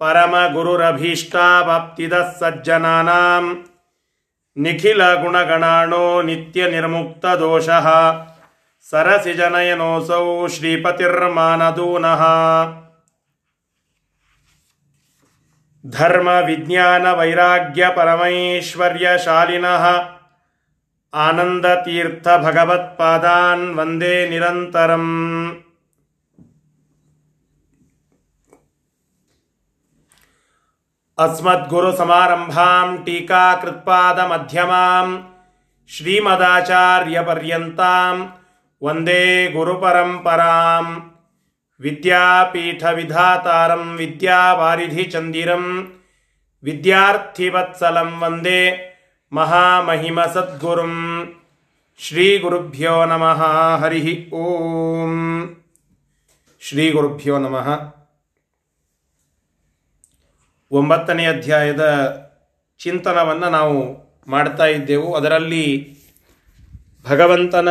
परमगुरुरभीष्टावाप्तिदः सज्जनानां निखिलगुणगणाणो नित्यनिर्मुक्तदोषः सरसिजनयनोऽसौ श्रीपतिर्मानदूनः धर्मविज्ञानवैराग्यपरमैश्वर्यशालिनः आनन्दतीर्थभगवत्पादान् वन्दे निरन्तरम् अस्मद्गुरुसमारम्भां टीकाकृत्पादमध्यमां वंदे वंदे विद्यापीठ विद्यापीठविधातारं विद्यावारिधिचन्दिरं विद्यावत्सल वंदे महामहिमसद्गुरुं श्रीगुरुभ्यो नमः हरिः ॐ श्रीगुरुभ्यो नमः। ಒಂಬತ್ತನೇ ಅಧ್ಯಾಯದ ಚಿಂತನವನ್ನು ನಾವು ಮಾಡ್ತಾ ಇದ್ದೆವು. ಅದರಲ್ಲಿ ಭಗವಂತನ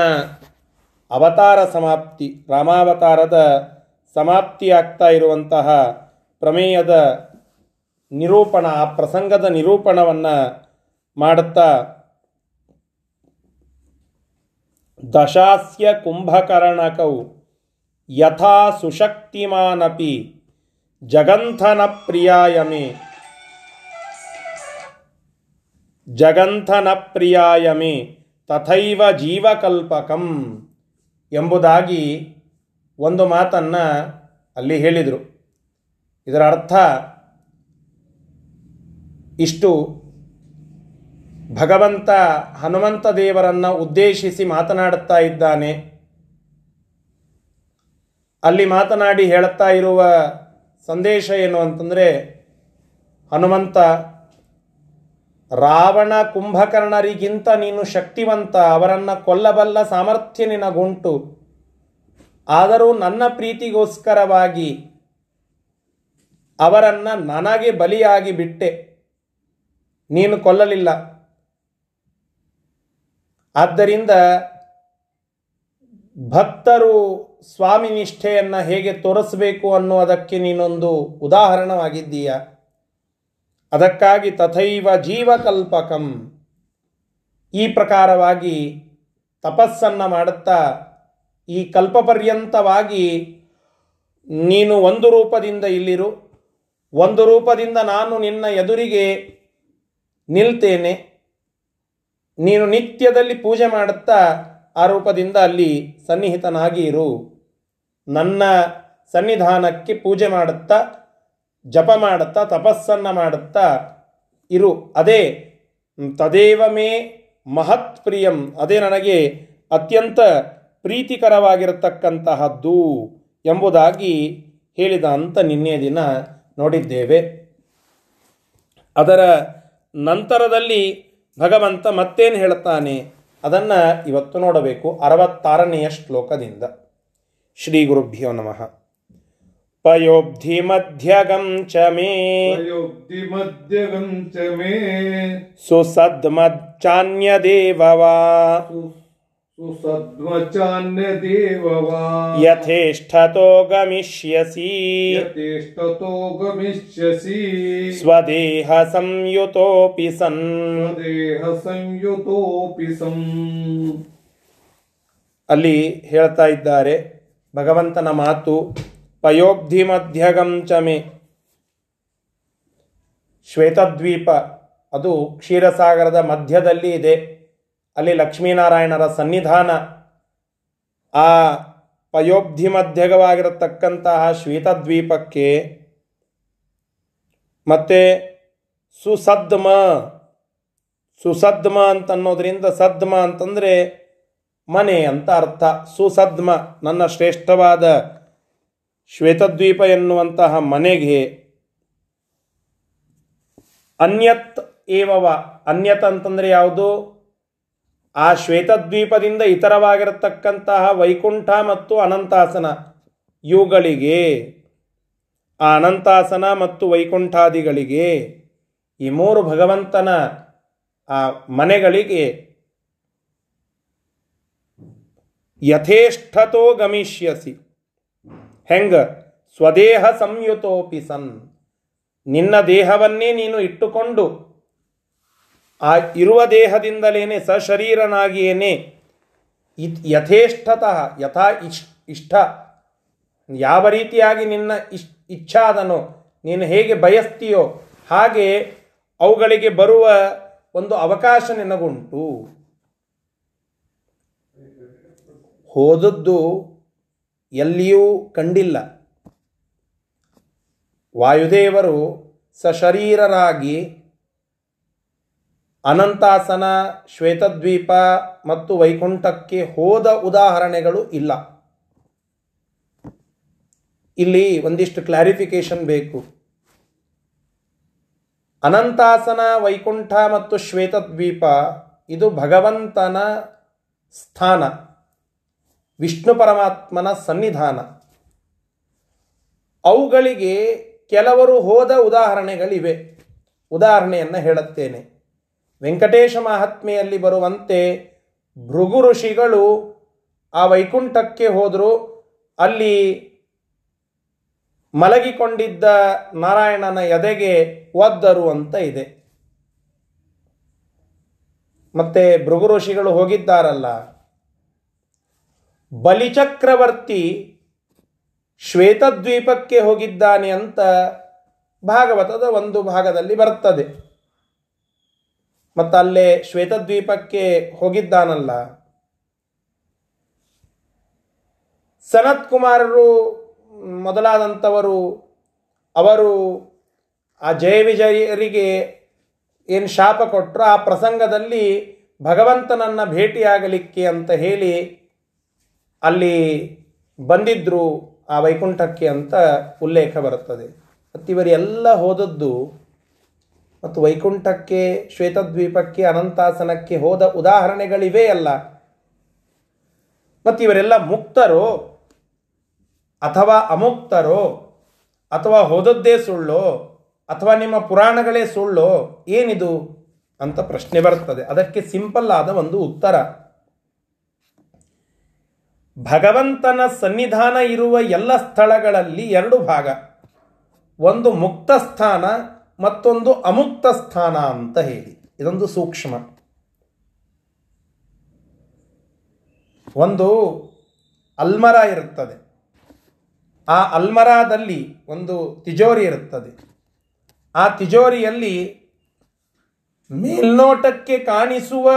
ಅವತಾರ ಸಮಾಪ್ತಿ, ರಾಮಾವತಾರದ ಸಮಾಪ್ತಿಯಾಗ್ತಾ ಇರುವಂತಹ ಪ್ರಮೇಯದ ನಿರೂಪಣ, ಆ ಪ್ರಸಂಗದ ನಿರೂಪಣವನ್ನು ಮಾಡುತ್ತಾ ದಶಾಸ್ಯ ಕುಂಭಕರ್ಣಕೌ ಯಥಾ ಸುಶಕ್ತಿಮಾನಪಿ ಜಗಂಥನ ಪ್ರಿಯಾಯ ಮೇ ಜಗಂಥನ ಪ್ರಿಯಾಯ ತಥೈವ ಜೀವಕಲ್ಪಕಂ ಎಂಬುದಾಗಿ ಒಂದು ಮಾತನ್ನು ಅಲ್ಲಿ ಹೇಳಿದರು. ಇದರ ಅರ್ಥ ಇಷ್ಟು ಭಗವಂತ ಹನುಮಂತ ದೇವರನ್ನು ಉದ್ದೇಶಿಸಿ ಮಾತನಾಡುತ್ತಾ ಇದ್ದಾನೆ. ಅಲ್ಲಿ ಮಾತನಾಡಿ ಹೇಳುತ್ತಾ ಇರುವ ಸಂದೇಶ ಏನು ಅಂತಂದರೆ, ಹನುಮಂತ, ರಾವಣ ಕುಂಭಕರ್ಣರಿಗಿಂತ ನೀನು ಶಕ್ತಿವಂತ, ಅವರನ್ನು ಕೊಲ್ಲಬಲ್ಲ ಸಾಮರ್ಥ್ಯ ನಿನಗುಂಟು. ಆದರೂ ನನ್ನ ಪ್ರೀತಿಗೋಸ್ಕರವಾಗಿ ಅವರನ್ನು ನನಗೆ ಬಲಿಯಾಗಿ ಬಿಟ್ಟೆ. ನೀನು ಕೊಲ್ಲಲಿಲ್ಲ. ಆದ್ದರಿಂದ ಭಕ್ತರು ಸ್ವಾಮಿ ನಿಷ್ಠೆಯನ್ನು ಹೇಗೆ ತೋರಿಸಬೇಕು ಅನ್ನುವುದಕ್ಕೆ ನೀನೊಂದು ಉದಾಹರಣವಾಗಿದ್ದೀಯ. ಅದಕ್ಕಾಗಿ ತಥೈವ ಜೀವಕಲ್ಪಕಂ. ಈ ಪ್ರಕಾರವಾಗಿ ತಪಸ್ಸನ್ನು ಮಾಡುತ್ತಾ ಈ ಕಲ್ಪಪರ್ಯಂತವಾಗಿ ನೀನು ಒಂದು ರೂಪದಿಂದ ಇಲ್ಲಿರು. ಒಂದು ರೂಪದಿಂದ ನಾನು ನಿನ್ನ ಎದುರಿಗೆ ನಿಲ್ತೇನೆ. ನೀನು ನಿತ್ಯದಲ್ಲಿ ಪೂಜೆ ಮಾಡುತ್ತಾ ಆ ರೂಪದಿಂದ ಅಲ್ಲಿ ಸನ್ನಿಹಿತನಾಗಿ ಇರು. ನನ್ನ ಸನ್ನಿಧಾನಕ್ಕೆ ಪೂಜೆ ಮಾಡುತ್ತಾ, ಜಪ ಮಾಡುತ್ತಾ, ತಪಸ್ಸನ್ನು ಮಾಡುತ್ತಾ ಇರು. ಅದೇ ತದೇವ ಮೇ ಮಹತ್ ಪ್ರಿಯಂ ಅದೇ ನನಗೆ ಅತ್ಯಂತ ಪ್ರೀತಿಕರವಾಗಿರತಕ್ಕಂತಹದ್ದು ಎಂಬುದಾಗಿ ಹೇಳಿದ ಅಂತ ನಿನ್ನೆ ದಿನ ನೋಡಿದ್ದೇವೆ. ಅದರ ನಂತರದಲ್ಲಿ ಭಗವಂತ ಮತ್ತೇನು ಹೇಳ್ತಾನೆ ಅದನ್ನು ಇವತ್ತು ನೋಡಬೇಕು, ಅರವತ್ತಾರನೆಯ ಶ್ಲೋಕದಿಂದ. ಶ್ರೀ ಗುರುಭ್ಯೋ ನಮಃ ಪಯೋಬ್ಧಿ ಮಧ್ಯಗಂ ಚ ಮೇ ಪ್ರಯುಕ್ತಿ ಮಧ್ಯಗಂ ಚ ಮೇ ಸುಸದ್ಮಚ್ಚಾನ್ಯದೇವವಾ ಸುಸದ್ವಚಾನ್ಯ ದೇವವಾ ಯಥೇಷ್ಠತೋ ಗಮಿಷ್ಯಸಿ ಯಥೇಷ್ಟತೋ ಗಮಿಷ್ಯಸಿ ಸ್ವದೇಹ ಸಂಯುತೋಪಿ ಸನ್ ದೇಹ ಸಂಯುತೋಪಿ ಸಂ ಅಲ್ಲಿ ಹೇಳ್ತಾ ಇದ್ದಾರೆ ಭಗವಂತನ ಮಾತು ಪಯೋಬ್ಧಿ ಮಧ್ಯಗಂ ಚಮೆ ಶ್ವೇತದ್ವೀಪ, ಅದು ಕ್ಷೀರಸಾಗರದ ಮಧ್ಯದಲ್ಲಿ ಇದೆ. ಅಲ್ಲಿ ಲಕ್ಷ್ಮೀನಾರಾಯಣರ ಸನ್ನಿಧಾನ. ಆ ಪಯೋಬ್ಧಿ ಮಧ್ಯಗವಾಗಿರತಕ್ಕಂತಹ ಶ್ವೇತದ್ವೀಪಕ್ಕೆ ಮತ್ತೆ ಸುಸದ್ಮ ಸುಸದ್ಮ ಅಂತನ್ನೋದ್ರಿಂದ ಸದ್ಮ ಅಂತಂದರೆ ಮನೆ ಅಂತ ಅರ್ಥ. ಸುಸದ್ಮ ನನ್ನ ಶ್ರೇಷ್ಠವಾದ ಶ್ವೇತದ್ವೀಪ ಎನ್ನುವಂತಹ ಮನೆಗೆ ಅನ್ಯತ್ ಏವವ, ಅನ್ಯತ್ ಅಂತಂದರೆ ಯಾವುದು? ಆ ಶ್ವೇತದ್ವೀಪದಿಂದ ಇತರವಾಗಿರತಕ್ಕಂತಹ ವೈಕುಂಠ ಮತ್ತು ಅನಂತಾಸನ ಇವುಗಳಿಗೆ, ಆ ಅನಂತಾಸನ ಮತ್ತು ವೈಕುಂಠಾದಿಗಳಿಗೆ ಈ ಮೂರು ಭಗವಂತನ ಆ ಮನೆಗಳಿಗೆ ಯಥೇಷ್ಠತೋ ಗಮಿಷ್ಯಸಿ. ಹೆಂಗ? ಸ್ವದೇಹ ಸಂಯುತೋಪಿ ಸನ್. ನಿನ್ನ ದೇಹವನ್ನೇ ನೀನು ಇಟ್ಟುಕೊಂಡು, ಆ ಇರುವ ದೇಹದಿಂದಲೇನೆ ಸಶರೀರನಾಗಿಯೇನೆ ಇತ್ ಯಥೇಷ್ಟತಃ ಯಥಾ ಇಷ್ ಇಷ್ಟ ಯಾವ ರೀತಿಯಾಗಿ ನಿನ್ನ ಇಷ್ ಇಚ್ಛಾದನೋ, ನೀನು ಹೇಗೆ ಬಯಸ್ತೀಯೋ ಹಾಗೆ ಅವುಗಳಿಗೆ ಬರುವ ಒಂದು ಅವಕಾಶ ನಿನಗುಂಟು. ಹೋದದ್ದು ಎಲ್ಲಿಯೂ ಕಂಡಿಲ್ಲ. ವಾಯುದೇವರು ಸಶರೀರರಾಗಿ ಅನಂತಾಸನ, ಶ್ವೇತದ್ವೀಪ ಮತ್ತು ವೈಕುಂಠಕ್ಕೆ ಹೋದ ಉದಾಹರಣೆಗಳು ಇಲ್ಲ. ಇಲ್ಲಿ ಒಂದಿಷ್ಟು ಕ್ಲಾರಿಫಿಕೇಶನ್ ಬೇಕು. ಅನಂತಾಸನ, ವೈಕುಂಠ ಮತ್ತು ಶ್ವೇತದ್ವೀಪ ಇದು ಭಗವಂತನ ಸ್ಥಾನ. ವಿಷ್ಣು ಪರಮಾತ್ಮನ ಸನ್ನಿಧಾನ. ಅವುಗಳಿಗೆ ಕೆಲವರು ಹೋದ ಉದಾಹರಣೆಗಳಿವೆ. ಉದಾಹರಣೆಯನ್ನು ಹೇಳುತ್ತೇನೆ. ವೆಂಕಟೇಶ ಮಹಾತ್ಮೆಯಲ್ಲಿ ಬರುವಂತೆ ಭೃಗು ಋಷಿಗಳು ಆ ವೈಕುಂಠಕ್ಕೆ ಹೋದರು. ಅಲ್ಲಿ ಮಲಗಿಕೊಂಡಿದ್ದ ನಾರಾಯಣನ ಎದೆಗೆ ಒದ್ದರು ಅಂತ ಇದೆ. ಮತ್ತೆ ಭೃಗು ಋಷಿಗಳು ಹೋಗಿದ್ದಾರಲ್ಲ. ಬಲಿಚಕ್ರವರ್ತಿ ಶ್ವೇತದ್ವೀಪಕ್ಕೆ ಹೋಗಿದ್ದಾನೆ ಅಂತ ಭಾಗವತದ ಒಂದು ಭಾಗದಲ್ಲಿ ಬರ್ತದೆ ಮತ್ತು ಅಲ್ಲೇ ಶ್ವೇತದ್ವೀಪಕ್ಕೆ ಹೋಗಿದ್ದಾನಲ್ಲ. ಸನತ್ ಕುಮಾರರು ಮೊದಲಾದಂಥವರು ಅವರು ಆ ಜಯ ವಿಜಯರಿಗೆ ಏನು ಶಾಪ ಕೊಟ್ಟರು ಆ ಪ್ರಸಂಗದಲ್ಲಿ ಭಗವಂತನನ್ನು ಭೇಟಿಯಾಗಲಿಕ್ಕೆ ಅಂತ ಹೇಳಿ ಅಲ್ಲಿ ಬಂದಿದ್ದರು ಆ ವೈಕುಂಠಕ್ಕೆ ಅಂತ ಉಲ್ಲೇಖ ಬರುತ್ತದೆ. ಮತ್ತು ಇವರೆಲ್ಲ ಹೋದದ್ದು ಮತ್ತು ವೈಕುಂಠಕ್ಕೆ, ಶ್ವೇತದ್ವೀಪಕ್ಕೆ, ಅನಂತಾಸನಕ್ಕೆ ಹೋದ ಉದಾಹರಣೆಗಳಿವೆ ಅಲ್ಲ. ಮತ್ತು ಇವರೆಲ್ಲ ಮುಕ್ತರೋ ಅಥವಾ ಅಮುಕ್ತರೋ ಅಥವಾ ಹೋದದ್ದೇ ಸುಳ್ಳೋ ಅಥವಾ ನಿಮ್ಮ ಪುರಾಣಗಳೇ ಸುಳ್ಳೋ ಏನಿದು ಅಂತ ಪ್ರಶ್ನೆ ಬರ್ತದೆ. ಅದಕ್ಕೆ ಸಿಂಪಲ್ ಆದ ಒಂದು ಉತ್ತರ. ಭಗವಂತನ ಸನ್ನಿಧಾನ ಇರುವ ಎಲ್ಲ ಸ್ಥಳಗಳಲ್ಲಿ ಎರಡು ಭಾಗ. ಒಂದು ಮುಕ್ತ ಸ್ಥಾನ, ಮತ್ತೊಂದು ಅಮುಕ್ತ ಸ್ಥಾನ ಅಂತ ಹೇಳಿ. ಇದೊಂದು ಸೂಕ್ಷ್ಮ. ಒಂದು ಅಲ್ಮರ ಇರುತ್ತದೆ. ಆ ಅಲ್ಮರಾದಲ್ಲಿ ಒಂದು ತಿಜೋರಿ ಇರುತ್ತದೆ. ಆ ತಿಜೋರಿಯಲ್ಲಿ ಮೇಲ್ನೋಟಕ್ಕೆ ಕಾಣಿಸುವ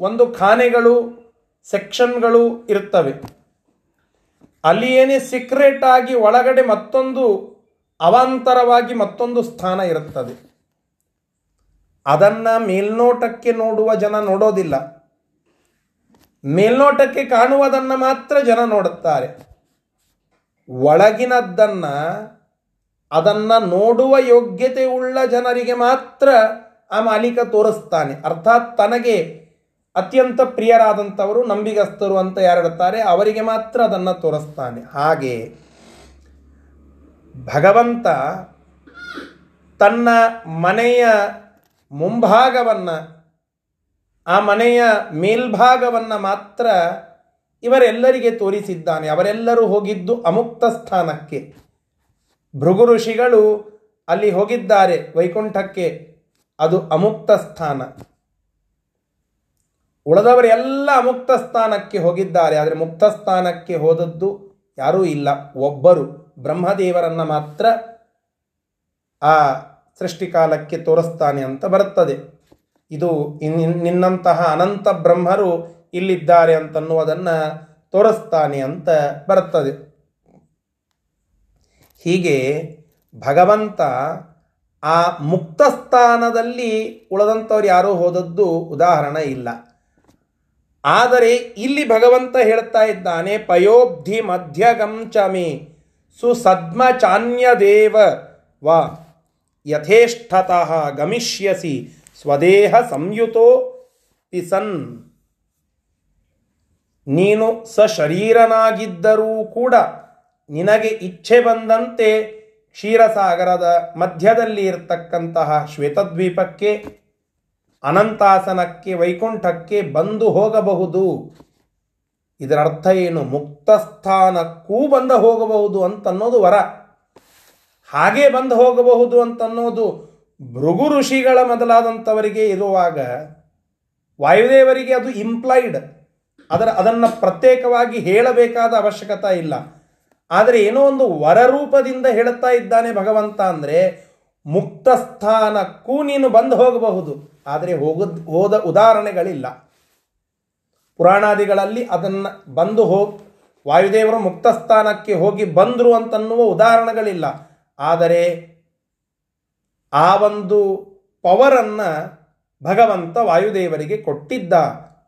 ಒಂದು ಖಾನೆಗಳು ಸೆಕ್ಷನ್ಗಳು ಇರುತ್ತವೆ ಅಲ್ಲಿ ಏನೇ ಸೀಕ್ರೆಟ್ ಆಗಿ ಒಳಗಡೆ ಮತ್ತೊಂದು ಅವಾಂತರವಾಗಿ ಮತ್ತೊಂದು ಸ್ಥಾನ ಇರುತ್ತದೆ ಅದನ್ನು ಮೇಲ್ನೋಟಕ್ಕೆ ನೋಡುವ ಜನ ನೋಡೋದಿಲ್ಲ. ಮೇಲ್ನೋಟಕ್ಕೆ ಕಾಣುವುದನ್ನು ಮಾತ್ರ ಜನ ನೋಡುತ್ತಾರೆ. ಒಳಗಿನದ್ದನ್ನು, ಅದನ್ನ ನೋಡುವ ಯೋಗ್ಯತೆ ಉಳ್ಳ ಜನರಿಗೆ ಮಾತ್ರ ಆ ಮಾಲೀಕ ತೋರಿಸ್ತಾನೆ. ಅರ್ಥಾತ್ ತನಗೆ ಅತ್ಯಂತ ಪ್ರಿಯರಾದಂಥವರು, ನಂಬಿಗಸ್ತರು ಅಂತ ಯಾರಿರ್ತಾರೆ ಅವರಿಗೆ ಮಾತ್ರ ಅದನ್ನು ತೋರಿಸ್ತಾನೆ. ಹಾಗೆ ಭಗವಂತ ತನ್ನ ಮನೆಯ ಮುಂಭಾಗವನ್ನು, ಆ ಮನೆಯ ಮೇಲ್ಭಾಗವನ್ನು ಮಾತ್ರ ಇವರೆಲ್ಲರಿಗೆ ತೋರಿಸಿದ್ದಾನೆ. ಅವರೆಲ್ಲರೂ ಹೋಗಿದ್ದು ಅಮುಕ್ತ ಸ್ಥಾನಕ್ಕೆ. ಭೃಗು ಋಷಿಗಳು ಅಲ್ಲಿ ಹೋಗಿದ್ದಾರೆ ವೈಕುಂಠಕ್ಕೆ. ಅದು ಅಮುಕ್ತ ಸ್ಥಾನ. ಉಳಿದವರೆಲ್ಲ ಮುಕ್ತ ಸ್ಥಾನಕ್ಕೆ ಹೋಗಿದ್ದಾರೆ, ಆದರೆ ಮುಕ್ತ ಸ್ಥಾನಕ್ಕೆ ಹೋದದ್ದು ಯಾರೂ ಇಲ್ಲ. ಒಬ್ಬರು ಬ್ರಹ್ಮದೇವರನ್ನು ಮಾತ್ರ ಆ ಸೃಷ್ಟಿಕಾಲಕ್ಕೆ ತೋರಿಸ್ತಾನೆ ಅಂತ ಬರುತ್ತದೆ. ಇದು ನಿನ್ನಂತಹ ಅನಂತ ಬ್ರಹ್ಮರು ಇಲ್ಲಿದ್ದಾರೆ ಅಂತನ್ನುವುದನ್ನು ತೋರಿಸ್ತಾನೆ ಅಂತ ಬರುತ್ತದೆ. ಹೀಗೆ ಭಗವಂತ ಆ ಮುಕ್ತ ಸ್ಥಾನದಲ್ಲಿ ಉಳಿದಂಥವ್ರು ಯಾರೂ ಹೋದದ್ದು ಉದಾಹರಣೆ ಇಲ್ಲ. ಆದರೆ ಇಲ್ಲಿ ಭಗವಂತ ಹೇಳ್ತಾ ಇದ್ದಾನೆ, ಪಯೋಬ್ಧಿ ಮಧ್ಯಗಂಚಮಿ ಸುಸದ್ಮ ಚಾನ್ಯದೇವ ವಾ ಯಥೇಷ್ಟತಃ ಗಮಿಷ್ಯಸಿ ಸ್ವದೇಹ ಸಂಯುತೋ ಪಿಸನ್. ನೀನು ಸಶರೀರನಾಗಿದ್ದರೂ ಕೂಡ ನಿನಗೆ ಇಚ್ಛೆ ಬಂದಂತೆ ಕ್ಷೀರಸಾಗರದ ಮಧ್ಯದಲ್ಲಿ ಇರತಕ್ಕಂತಹ ಶ್ವೇತದ್ವೀಪಕ್ಕೆ ಅನಂತಾಸನಕ್ಕೆ, ವೈಕುಂಠಕ್ಕೆ ಬಂದು ಹೋಗಬಹುದು. ಇದರ ಅರ್ಥ ಏನು? ಮುಕ್ತ ಸ್ಥಾನಕ್ಕೂ ಬಂದ ಹೋಗಬಹುದು ಅಂತನ್ನೋದು ವರ. ಹಾಗೆ ಬಂದು ಹೋಗಬಹುದು ಅಂತನ್ನೋದು ಭೃಗು ಋಷಿಗಳ ಮೊದಲಾದಂಥವರಿಗೆ ಇರುವಾಗ ವಾಯುದೇವರಿಗೆ ಅದು ಇಂಪ್ಲೈಡ್ ಅದರ ಅದನ್ನು ಪ್ರತ್ಯೇಕವಾಗಿ ಹೇಳಬೇಕಾದ ಅವಶ್ಯಕತೆ ಇಲ್ಲ. ಆದರೆ ಏನೋ ಒಂದು ವರರೂಪದಿಂದ ಹೇಳುತ್ತಾ ಇದ್ದಾನೆ ಭಗವಂತ ಅಂದರೆ ಮುಕ್ತ ಸ್ಥಾನಕ್ಕೂ ನೀನು ಬಂದು ಹೋಗಬಹುದು. ಆದರೆ ಹೋಗದ್, ಹೋದ ಉದಾಹರಣೆಗಳಿಲ್ಲ. ಪುರಾಣಾದಿಗಳಲ್ಲಿ ಅದನ್ನು ಬಂದು ಹೋಗಿ ವಾಯುದೇವರು ಮುಕ್ತ ಸ್ಥಾನಕ್ಕೆ ಹೋಗಿ ಬಂದರು ಅಂತನ್ನುವ ಉದಾಹರಣೆಗಳಿಲ್ಲ. ಆದರೆ ಆ ಒಂದು ಪವರನ್ನು ಭಗವಂತ ವಾಯುದೇವರಿಗೆ ಕೊಟ್ಟಿದ್ದ.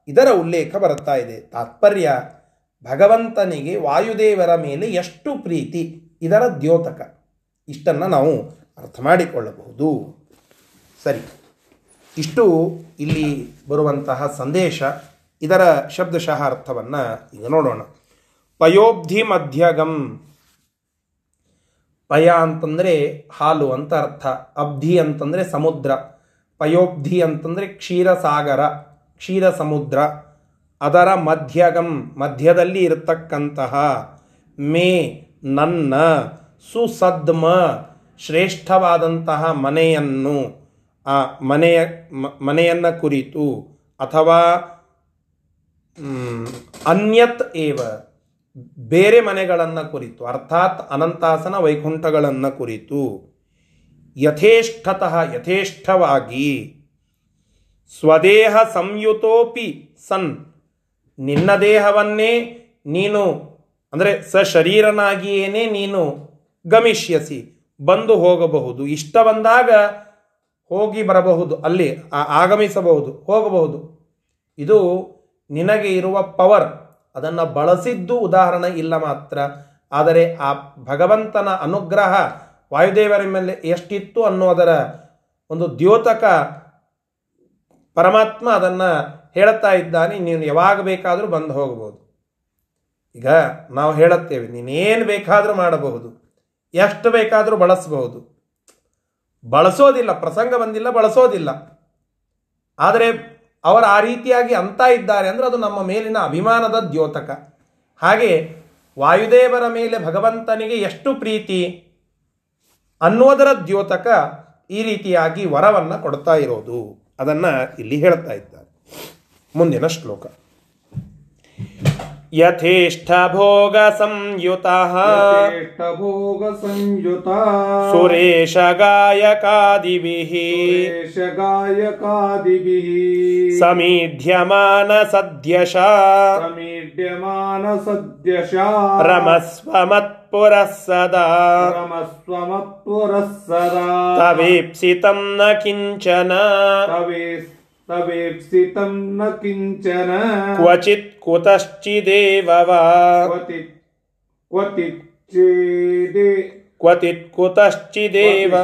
ಇದರ ಉಲ್ಲೇಖ ಬರುತ್ತಾ ಇದೆ. ತಾತ್ಪರ್ಯ, ಭಗವಂತನಿಗೆ ವಾಯುದೇವರ ಮೇಲೆ ಎಷ್ಟು ಪ್ರೀತಿ. ಇದರ ದ್ಯೋತಕ. ಇಷ್ಟನ್ನು ನಾವು ಅರ್ಥ ಮಾಡಿಕೊಳ್ಳಬಹುದು. ಸರಿ. ಇಷ್ಟು ಇಲ್ಲಿ ಬರುವಂತಹ ಸಂದೇಶ. ಇದರ ಶಬ್ದಶಃ ಅರ್ಥವನ್ನು ಈಗ ನೋಡೋಣ. ಪಯೋಬ್ಧಿ ಮಧ್ಯಗಂ. ಪಯ ಅಂತಂದರೆ ಹಾಲು ಅಂತ ಅರ್ಥ. ಅಬ್ಧಿ ಅಂತಂದರೆ ಸಮುದ್ರ. ಪಯೋಬ್ಧಿ ಅಂತಂದರೆ ಕ್ಷೀರಸಾಗರ ಕ್ಷೀರ ಸಮುದ್ರ ಅದರ ಮಧ್ಯಗಂ, ಮಧ್ಯದಲ್ಲಿ ಇರತಕ್ಕಂತಹ ಮೇ, ನನ್ನ, ಸುಸದ್ಮ ಶ್ರೇಷ್ಠವಾದಂತಹ ಮನೆಯನ್ನು, ಆ ಮನೆಯ ಮನೆಯನ್ನು ಕುರಿತು ಅಥವಾ ಅನ್ಯತ್ ಏವ, ಬೇರೆ ಮನೆಗಳನ್ನು ಕುರಿತು, ಅರ್ಥಾತ್ ಅನಂತಾಸನ ವೈಕುಂಠಗಳನ್ನು ಕುರಿತು ಯಥೇಷ್ಠತಃ ಯಥೇಷ್ಠವಾಗಿ ಸ್ವದೇಹ ಸಂಯುತೋಪಿ ಸನ್, ನಿನ್ನ ದೇಹವನ್ನೇ ನೀನು, ಅಂದರೆ ಸಶರೀರನಾಗಿಯೇನೇ ನೀನು ಗಮಿಷ್ಯಸಿ. ಬಂದು ಹೋಗಬಹುದು. ಇಷ್ಟ ಬಂದಾಗ ಹೋಗಿ ಬರಬಹುದು. ಅಲ್ಲಿ ಆಗಮಿಸಬಹುದು, ಹೋಗಬಹುದು. ಇದು ನಿನಗೆ ಇರುವ ಪವರ್. ಅದನ್ನು ಬಳಸಿದ್ದು ಉದಾಹರಣೆ ಇಲ್ಲ ಮಾತ್ರ. ಆದರೆ ಆ ಭಗವಂತನ ಅನುಗ್ರಹ ವಾಯುದೇವರ ಮೇಲೆ ಎಷ್ಟಿತ್ತು ಅನ್ನೋದರ ಒಂದು ದ್ಯೋತಕ ಪರಮಾತ್ಮ ಅದನ್ನು ಹೇಳುತ್ತಾ ಇದ್ದಾನೆ. ನೀನು ಯಾವಾಗ ಬೇಕಾದರೂ ಬಂದು ಹೋಗಬಹುದು. ಈಗ ನಾವು ಹೇಳುತ್ತೇವೆ, ನೀನೇನು ಬೇಕಾದರೂ ಮಾಡಬಹುದು. ಎಷ್ಟು ಬೇಕಾದರೂ ಬಳಸಬಹುದು. ಬಳಸೋದಿಲ್ಲ, ಪ್ರಸಂಗ ಬಂದಿಲ್ಲ, ಬಳಸೋದಿಲ್ಲ. ಆದರೆ ಅವರು ಆ ರೀತಿಯಾಗಿ ಅಂತ ಇದ್ದಾರೆ ಅಂದರೆ ಅದು ನಮ್ಮ ಮೇಲಿನ ಅಭಿಮಾನದ ದ್ಯೋತಕ. ಹಾಗೆ ವಾಯುದೇವರ ಮೇಲೆ ಭಗವಂತನಿಗೆ ಎಷ್ಟು ಪ್ರೀತಿ ಅನ್ನೋದರ ದ್ಯೋತಕ ಈ ರೀತಿಯಾಗಿ ವರವನ್ನು ಕೊಡ್ತಾ ಇರೋದು. ಅದನ್ನು ಇಲ್ಲಿ ಹೇಳ್ತಾ ಇದ್ದಾರೆ. ಮುಂದಿನ ಶ್ಲೋಕ. ಸಂಯುತ ಭೋಗ ಸಂಯುತ ಸುರೇಶ ಗಾಯಕಾದಿಭಿ ಸುರೇಶ ಗಾಯಕಾದಿಭಿ ಸಮೀಢ್ಯಮಾನ ಸದ್ಯಶ ಸಮೀಡ್ಯಮಾನ ಸದ್ಯಶ ರಮಸ್ವ ಮತ್ಪುರಃ ಸದಾ ರಮಸ್ವಮತ್ಪುರಃ ಸದಾ ತವೇಪ್ಸಿತಂ ನ ಕಿಂಚನ ತವೇ ತವೇಪ್ಸಿತಂ ನ ಕಿಂಚನ ಕ್ವಚಿತ್ ಕುತಶ್ಚಿದೇವ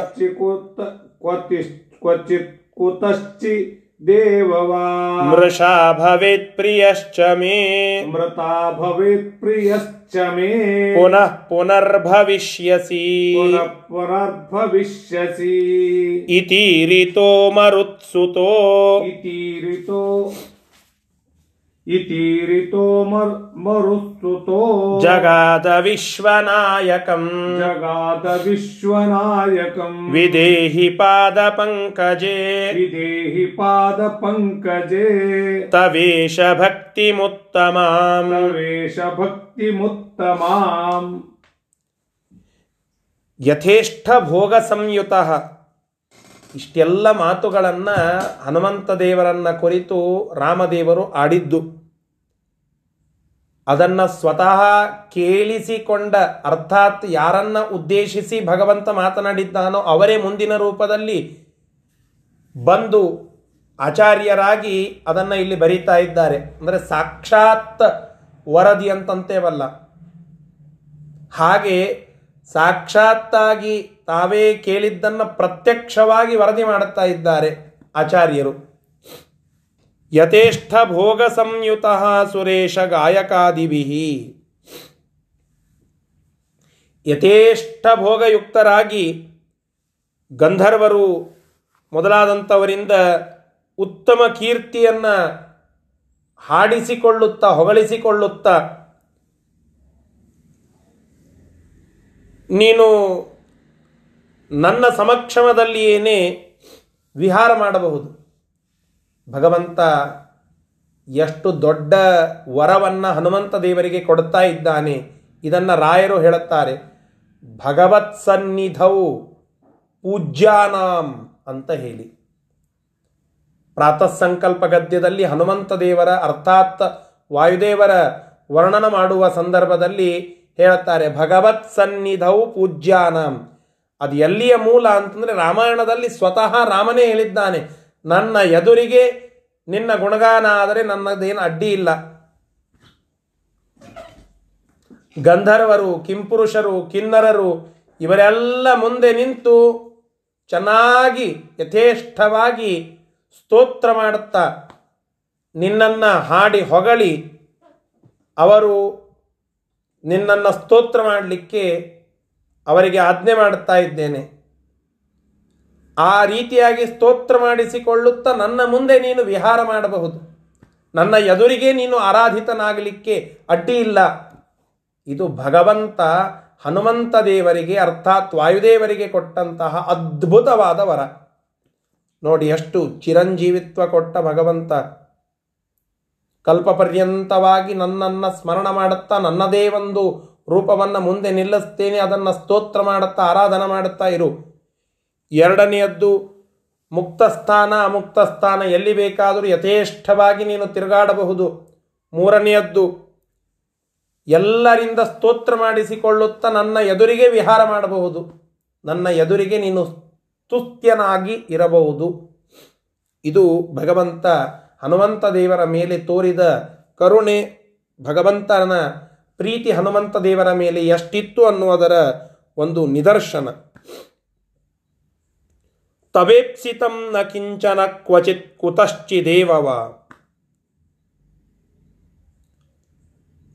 ವಾ ಕ್ವಚಿತ್ ಕ್ವಚಿತ್ ಚೇದೆ ಕ್ವಚಿತ್ ಕುತಶ್ಚಿದೇವ ಕ್ವಚಿತ್ ಕ್ವಚಿತ್ ಕ್ವಚಿತ್ ಕುತಶ್ಚಿ ದೇವವಾ ಮೃಷಾ ಭವೇತ್ ಪ್ರಿಯಶ್ಚ ಮೇ ಮೃತಾ ಭವೇತ್ ಪ್ರಿಯಶ್ಚ ಮೇ ಪುನಃ ಪುನರ್ಭವಿಷ್ಯಸಿ ಪುನಃ ಪುನರ್ಭವಿಷ್ಯಸಿ ಇತಿ ರಿತೋ ಮರುತ್ಸುತೋ ಇತಿ ಋತೋ ಇತಿ ಋತೋ ಮರ್ ಮರುಸ್ತುತೋ. ಜಗಾದ ವಿಶ್ವನಾಯಕಂ. ಜಗಾದ ವಿಶ್ವನಾಯಕಂ. ವಿದೇಹಿ ಪಾದ ಪಂಕಜೇ. ವಿದೇಹಿ ಪಾದ ಪಂಕಜೇ. ತವೇಶ ಭಕ್ತಿಮುತ್ತಮಾಂ ತವೇಶ ಭಕ್ತಿ ಮುತ್ತಮಾಂ. ಯಥೇಷ್ಟ ಭೋಗ ಸಂಯುತ. ಇಷ್ಟೆಲ್ಲ ಮಾತುಗಳನ್ನು ಹನುಮಂತ ದೇವರನ್ನ ಕುರಿತು ರಾಮದೇವರು ಆಡಿದ್ದು. ಅದನ್ನು ಸ್ವತಃ ಕೇಳಿಸಿಕೊಂಡ, ಅರ್ಥಾತ್ ಯಾರನ್ನ ಉದ್ದೇಶಿಸಿ ಭಗವಂತ ಮಾತನಾಡಿದ್ದಾನೋ ಅವರೇ ಮುಂದಿನ ರೂಪದಲ್ಲಿ ಬಂದು ಆಚಾರ್ಯರಾಗಿ ಅದನ್ನು ಇಲ್ಲಿ ಬರೀತಾ ಇದ್ದಾರೆ. ಅಂದರೆ ಸಾಕ್ಷಾತ್ ವರದಿ ಅಂತಂತೇವಲ್ಲ. ಹಾಗೆ ಸಾಕ್ಷಾತ್ತಾಗಿ ತಾವೇ ಕೇಳಿದ್ದನ್ನು ಪ್ರತ್ಯಕ್ಷವಾಗಿ ವರದಿ ಮಾಡುತ್ತಾ ಇದ್ದಾರೆ ಆಚಾರ್ಯರು. ಯಥೇಷ್ಟ ಭೋಗ ಸಂಯುತ ಸುರೇಶ ಗಾಯಕಾದಿಭಿ. ಯಥೇಷ್ಟ ಭೋಗಯುಕ್ತರಾಗಿ ಗಂಧರ್ವರು ಮೊದಲಾದಂಥವರಿಂದ ಉತ್ತಮ ಕೀರ್ತಿಯನ್ನು ಹಾಡಿಸಿಕೊಳ್ಳುತ್ತಾ ಹೊಗಳಿಸಿಕೊಳ್ಳುತ್ತಾ ನೀನು ನನ್ನ ಸಮಕ್ಷಮದಲ್ಲಿಯೇನೇ ವಿಹಾರ ಮಾಡಬಹುದು. ಭಗವಂತ ಎಷ್ಟು ದೊಡ್ಡ ವರವನ್ನು ಹನುಮಂತ ದೇವರಿಗೆ ಕೊಡ್ತಾ ಇದ್ದಾನೆ, ಇದನ್ನು ರಾಯರು ಹೇಳುತ್ತಾರೆ. ಭಗವತ್ ಸನ್ನಿಧವು ಪೂಜ್ಯಾನಾಂ ಅಂತ ಹೇಳಿ. ಪ್ರಾತಃ ಸಂಕಲ್ಪ ಗದ್ಯದಲ್ಲಿ ಹನುಮಂತ ದೇವರ, ಅರ್ಥಾತ್ ವಾಯುದೇವರ ವರ್ಣನ ಮಾಡುವ ಸಂದರ್ಭದಲ್ಲಿ ಹೇಳುತ್ತಾರೆ, ಭಗವತ್ ಸನ್ನಿಧವು ಪೂಜ್ಯಾನಾಂ. ಅದು ಎಲ್ಲಿಯ ಮೂಲ ಅಂತಂದರೆ ರಾಮಾಯಣದಲ್ಲಿ ಸ್ವತಃ ರಾಮನೇ ಹೇಳಿದ್ದಾನೆ. ನನ್ನ ಎದುರಿಗೆ ನಿನ್ನ ಗುಣಗಾನ ಆದರೆ ನನ್ನದೇನು ಅಡ್ಡಿ ಇಲ್ಲ. ಗಂಧರ್ವರು, ಕಿಂಪುರುಷರು, ಕಿನ್ನರರು, ಇವರೆಲ್ಲ ಮುಂದೆ ನಿಂತು ಚೆನ್ನಾಗಿ, ಯಥೇಷ್ಟವಾಗಿ ಸ್ತೋತ್ರ ಮಾಡುತ್ತಾ ನಿನ್ನನ್ನು ಹಾಡಿ ಹೊಗಳಿ, ಅವರು ನಿನ್ನನ್ನು ಸ್ತೋತ್ರ ಮಾಡಲಿಕ್ಕೆ ಅವರಿಗೆ ಆಜ್ಞೆ ಮಾಡುತ್ತಾ ಇದ್ದೇನೆ. ಆ ರೀತಿಯಾಗಿ ಸ್ತೋತ್ರ ಮಾಡಿಸಿಕೊಳ್ಳುತ್ತಾ ನನ್ನ ಮುಂದೆ ನೀನು ವಿಹಾರ ಮಾಡಬಹುದು. ನನ್ನ ಎದುರಿಗೆ ನೀನು ಆರಾಧಿತನಾಗಲಿಕ್ಕೆ ಅಡ್ಡಿ ಇಲ್ಲ. ಇದು ಭಗವಂತ ಹನುಮಂತ ದೇವರಿಗೆ ಅರ್ಥಾತ್ ವಾಯುದೇವರಿಗೆ ಕೊಟ್ಟಂತಹ ಅದ್ಭುತವಾದ ವರ. ನೋಡಿ ಎಷ್ಟು ಚಿರಂಜೀವಿತ್ವ ಕೊಟ್ಟ ಭಗವಂತ. ಕಲ್ಪಪರ್ಯಂತವಾಗಿ ನನ್ನನ್ನು ಸ್ಮರಣ ಮಾಡುತ್ತಾ ನನ್ನದೇ ಒಂದು ರೂಪವನ್ನು ಮುಂದೆ ನಿಲ್ಲಿಸ್ತೇನೆ, ಅದನ್ನು ಸ್ತೋತ್ರ ಮಾಡುತ್ತಾ, ಆರಾಧನೆ ಮಾಡುತ್ತಾ ಇರು. ಎರಡನೆಯದ್ದು ಮುಕ್ತ ಸ್ಥಾನ, ಅಮುಕ್ತ ಸ್ಥಾನ ಎಲ್ಲಿ ಬೇಕಾದರೂ ಯಥೇಷ್ಟವಾಗಿ ನೀನು ತಿರುಗಾಡಬಹುದು. ಮೂರನೆಯದ್ದು ಎಲ್ಲರಿಂದ ಸ್ತೋತ್ರ ಮಾಡಿಸಿಕೊಳ್ಳುತ್ತಾ ನನ್ನ ಎದುರಿಗೆ ವಿಹಾರ ಮಾಡಬಹುದು. ನನ್ನ ಎದುರಿಗೆ ನೀನು ಸ್ತುತ್ಯನಾಗಿ ಇರಬಹುದು. ಇದು ಭಗವಂತ ಹನುಮಂತ ದೇವರ ಮೇಲೆ ತೋರಿದ ಕರುಣೆ. ಭಗವಂತನ ಪ್ರೀತಿ ಹನುಮಂತ ದೇವರ ಮೇಲೆ ಎಷ್ಟಿತ್ತು ಅನ್ನುವುದರ ಒಂದು ನಿದರ್ಶನ. ತವೇಪ್ಸಿತಂ ನ ಕಿಂಚನ ಕ್ವಚಿತ್ ಕುತಶ್ಚಿದೇವವ.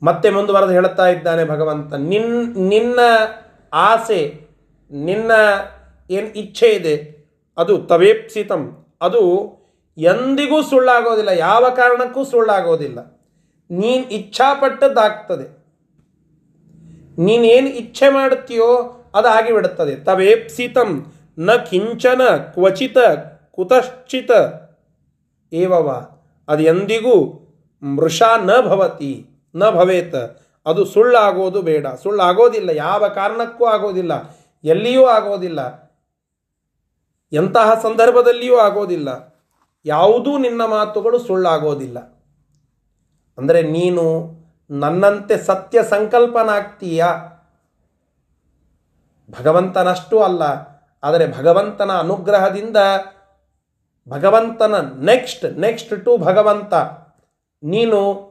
ಮತ್ತೆ ಮುಂದುವರೆದು ಹೇಳುತ್ತಾ ಇದ್ದಾನೆ ಭಗವಂತ, ನಿನ್, ನಿನ್ನ ಆಸೆ, ನಿನ್ನ ಏನು ಇಚ್ಛೆ ಇದೆ, ಅದು ತವೇಪ್ಸಿತಂ ಅದು ಎಂದಿಗೂ ಸುಳ್ಳಾಗೋದಿಲ್ಲ, ಯಾವ ಕಾರಣಕ್ಕೂ ಸುಳ್ಳಾಗೋದಿಲ್ಲ. ನೀನು ಇಚ್ಛಾಪಟ್ಟದ್ದಾಗ್ತದೆ. ನೀನೇನು ಇಚ್ಛೆ ಮಾಡುತ್ತೀಯೋ ಅದು ಆಗಿಬಿಡುತ್ತದೆ ತವೇಪ್ಸಿತಂ ನ ಕಿಂಚನ ಕ್ವಚಿತ ಕುತಶ್ಚಿತ ಏವವ? ಅದು ಎಂದಿಗೂ ಮೃಷ ನ ಭವತಿ, ನ ಭವೇತ. ಅದು ಸುಳ್ಳಾಗೋದು ಬೇಡ. ಸುಳ್ಳಾಗೋದಿಲ್ಲ. ಯಾವ ಕಾರಣಕ್ಕೂ ಆಗೋದಿಲ್ಲ. ಎಲ್ಲಿಯೂ ಆಗೋದಿಲ್ಲ. ಎಂತಹ ಸಂದರ್ಭದಲ್ಲಿಯೂ ಆಗೋದಿಲ್ಲ. ಯಾವುದೂ ನಿನ್ನ ಮಾತುಗಳು ಸುಳ್ಳಾಗೋದಿಲ್ಲ. ಅಂದರೆ ನೀನು ನನ್ನಂತೆ ಸತ್ಯ ಸಂಕಲ್ಪನಾಗ್ತೀಯ? ಭಗವಂತನಷ್ಟು ಅಲ್ಲ. ಆದರೆ ಭಗವಂತನ ಅನುಗ್ರಹದಿಂದ ಭಗವಂತನ ನೆಕ್ಸ್ಟ್ ನೆಕ್ಸ್ಟ್ ಟು ಭಗವಂತ. ನೀನು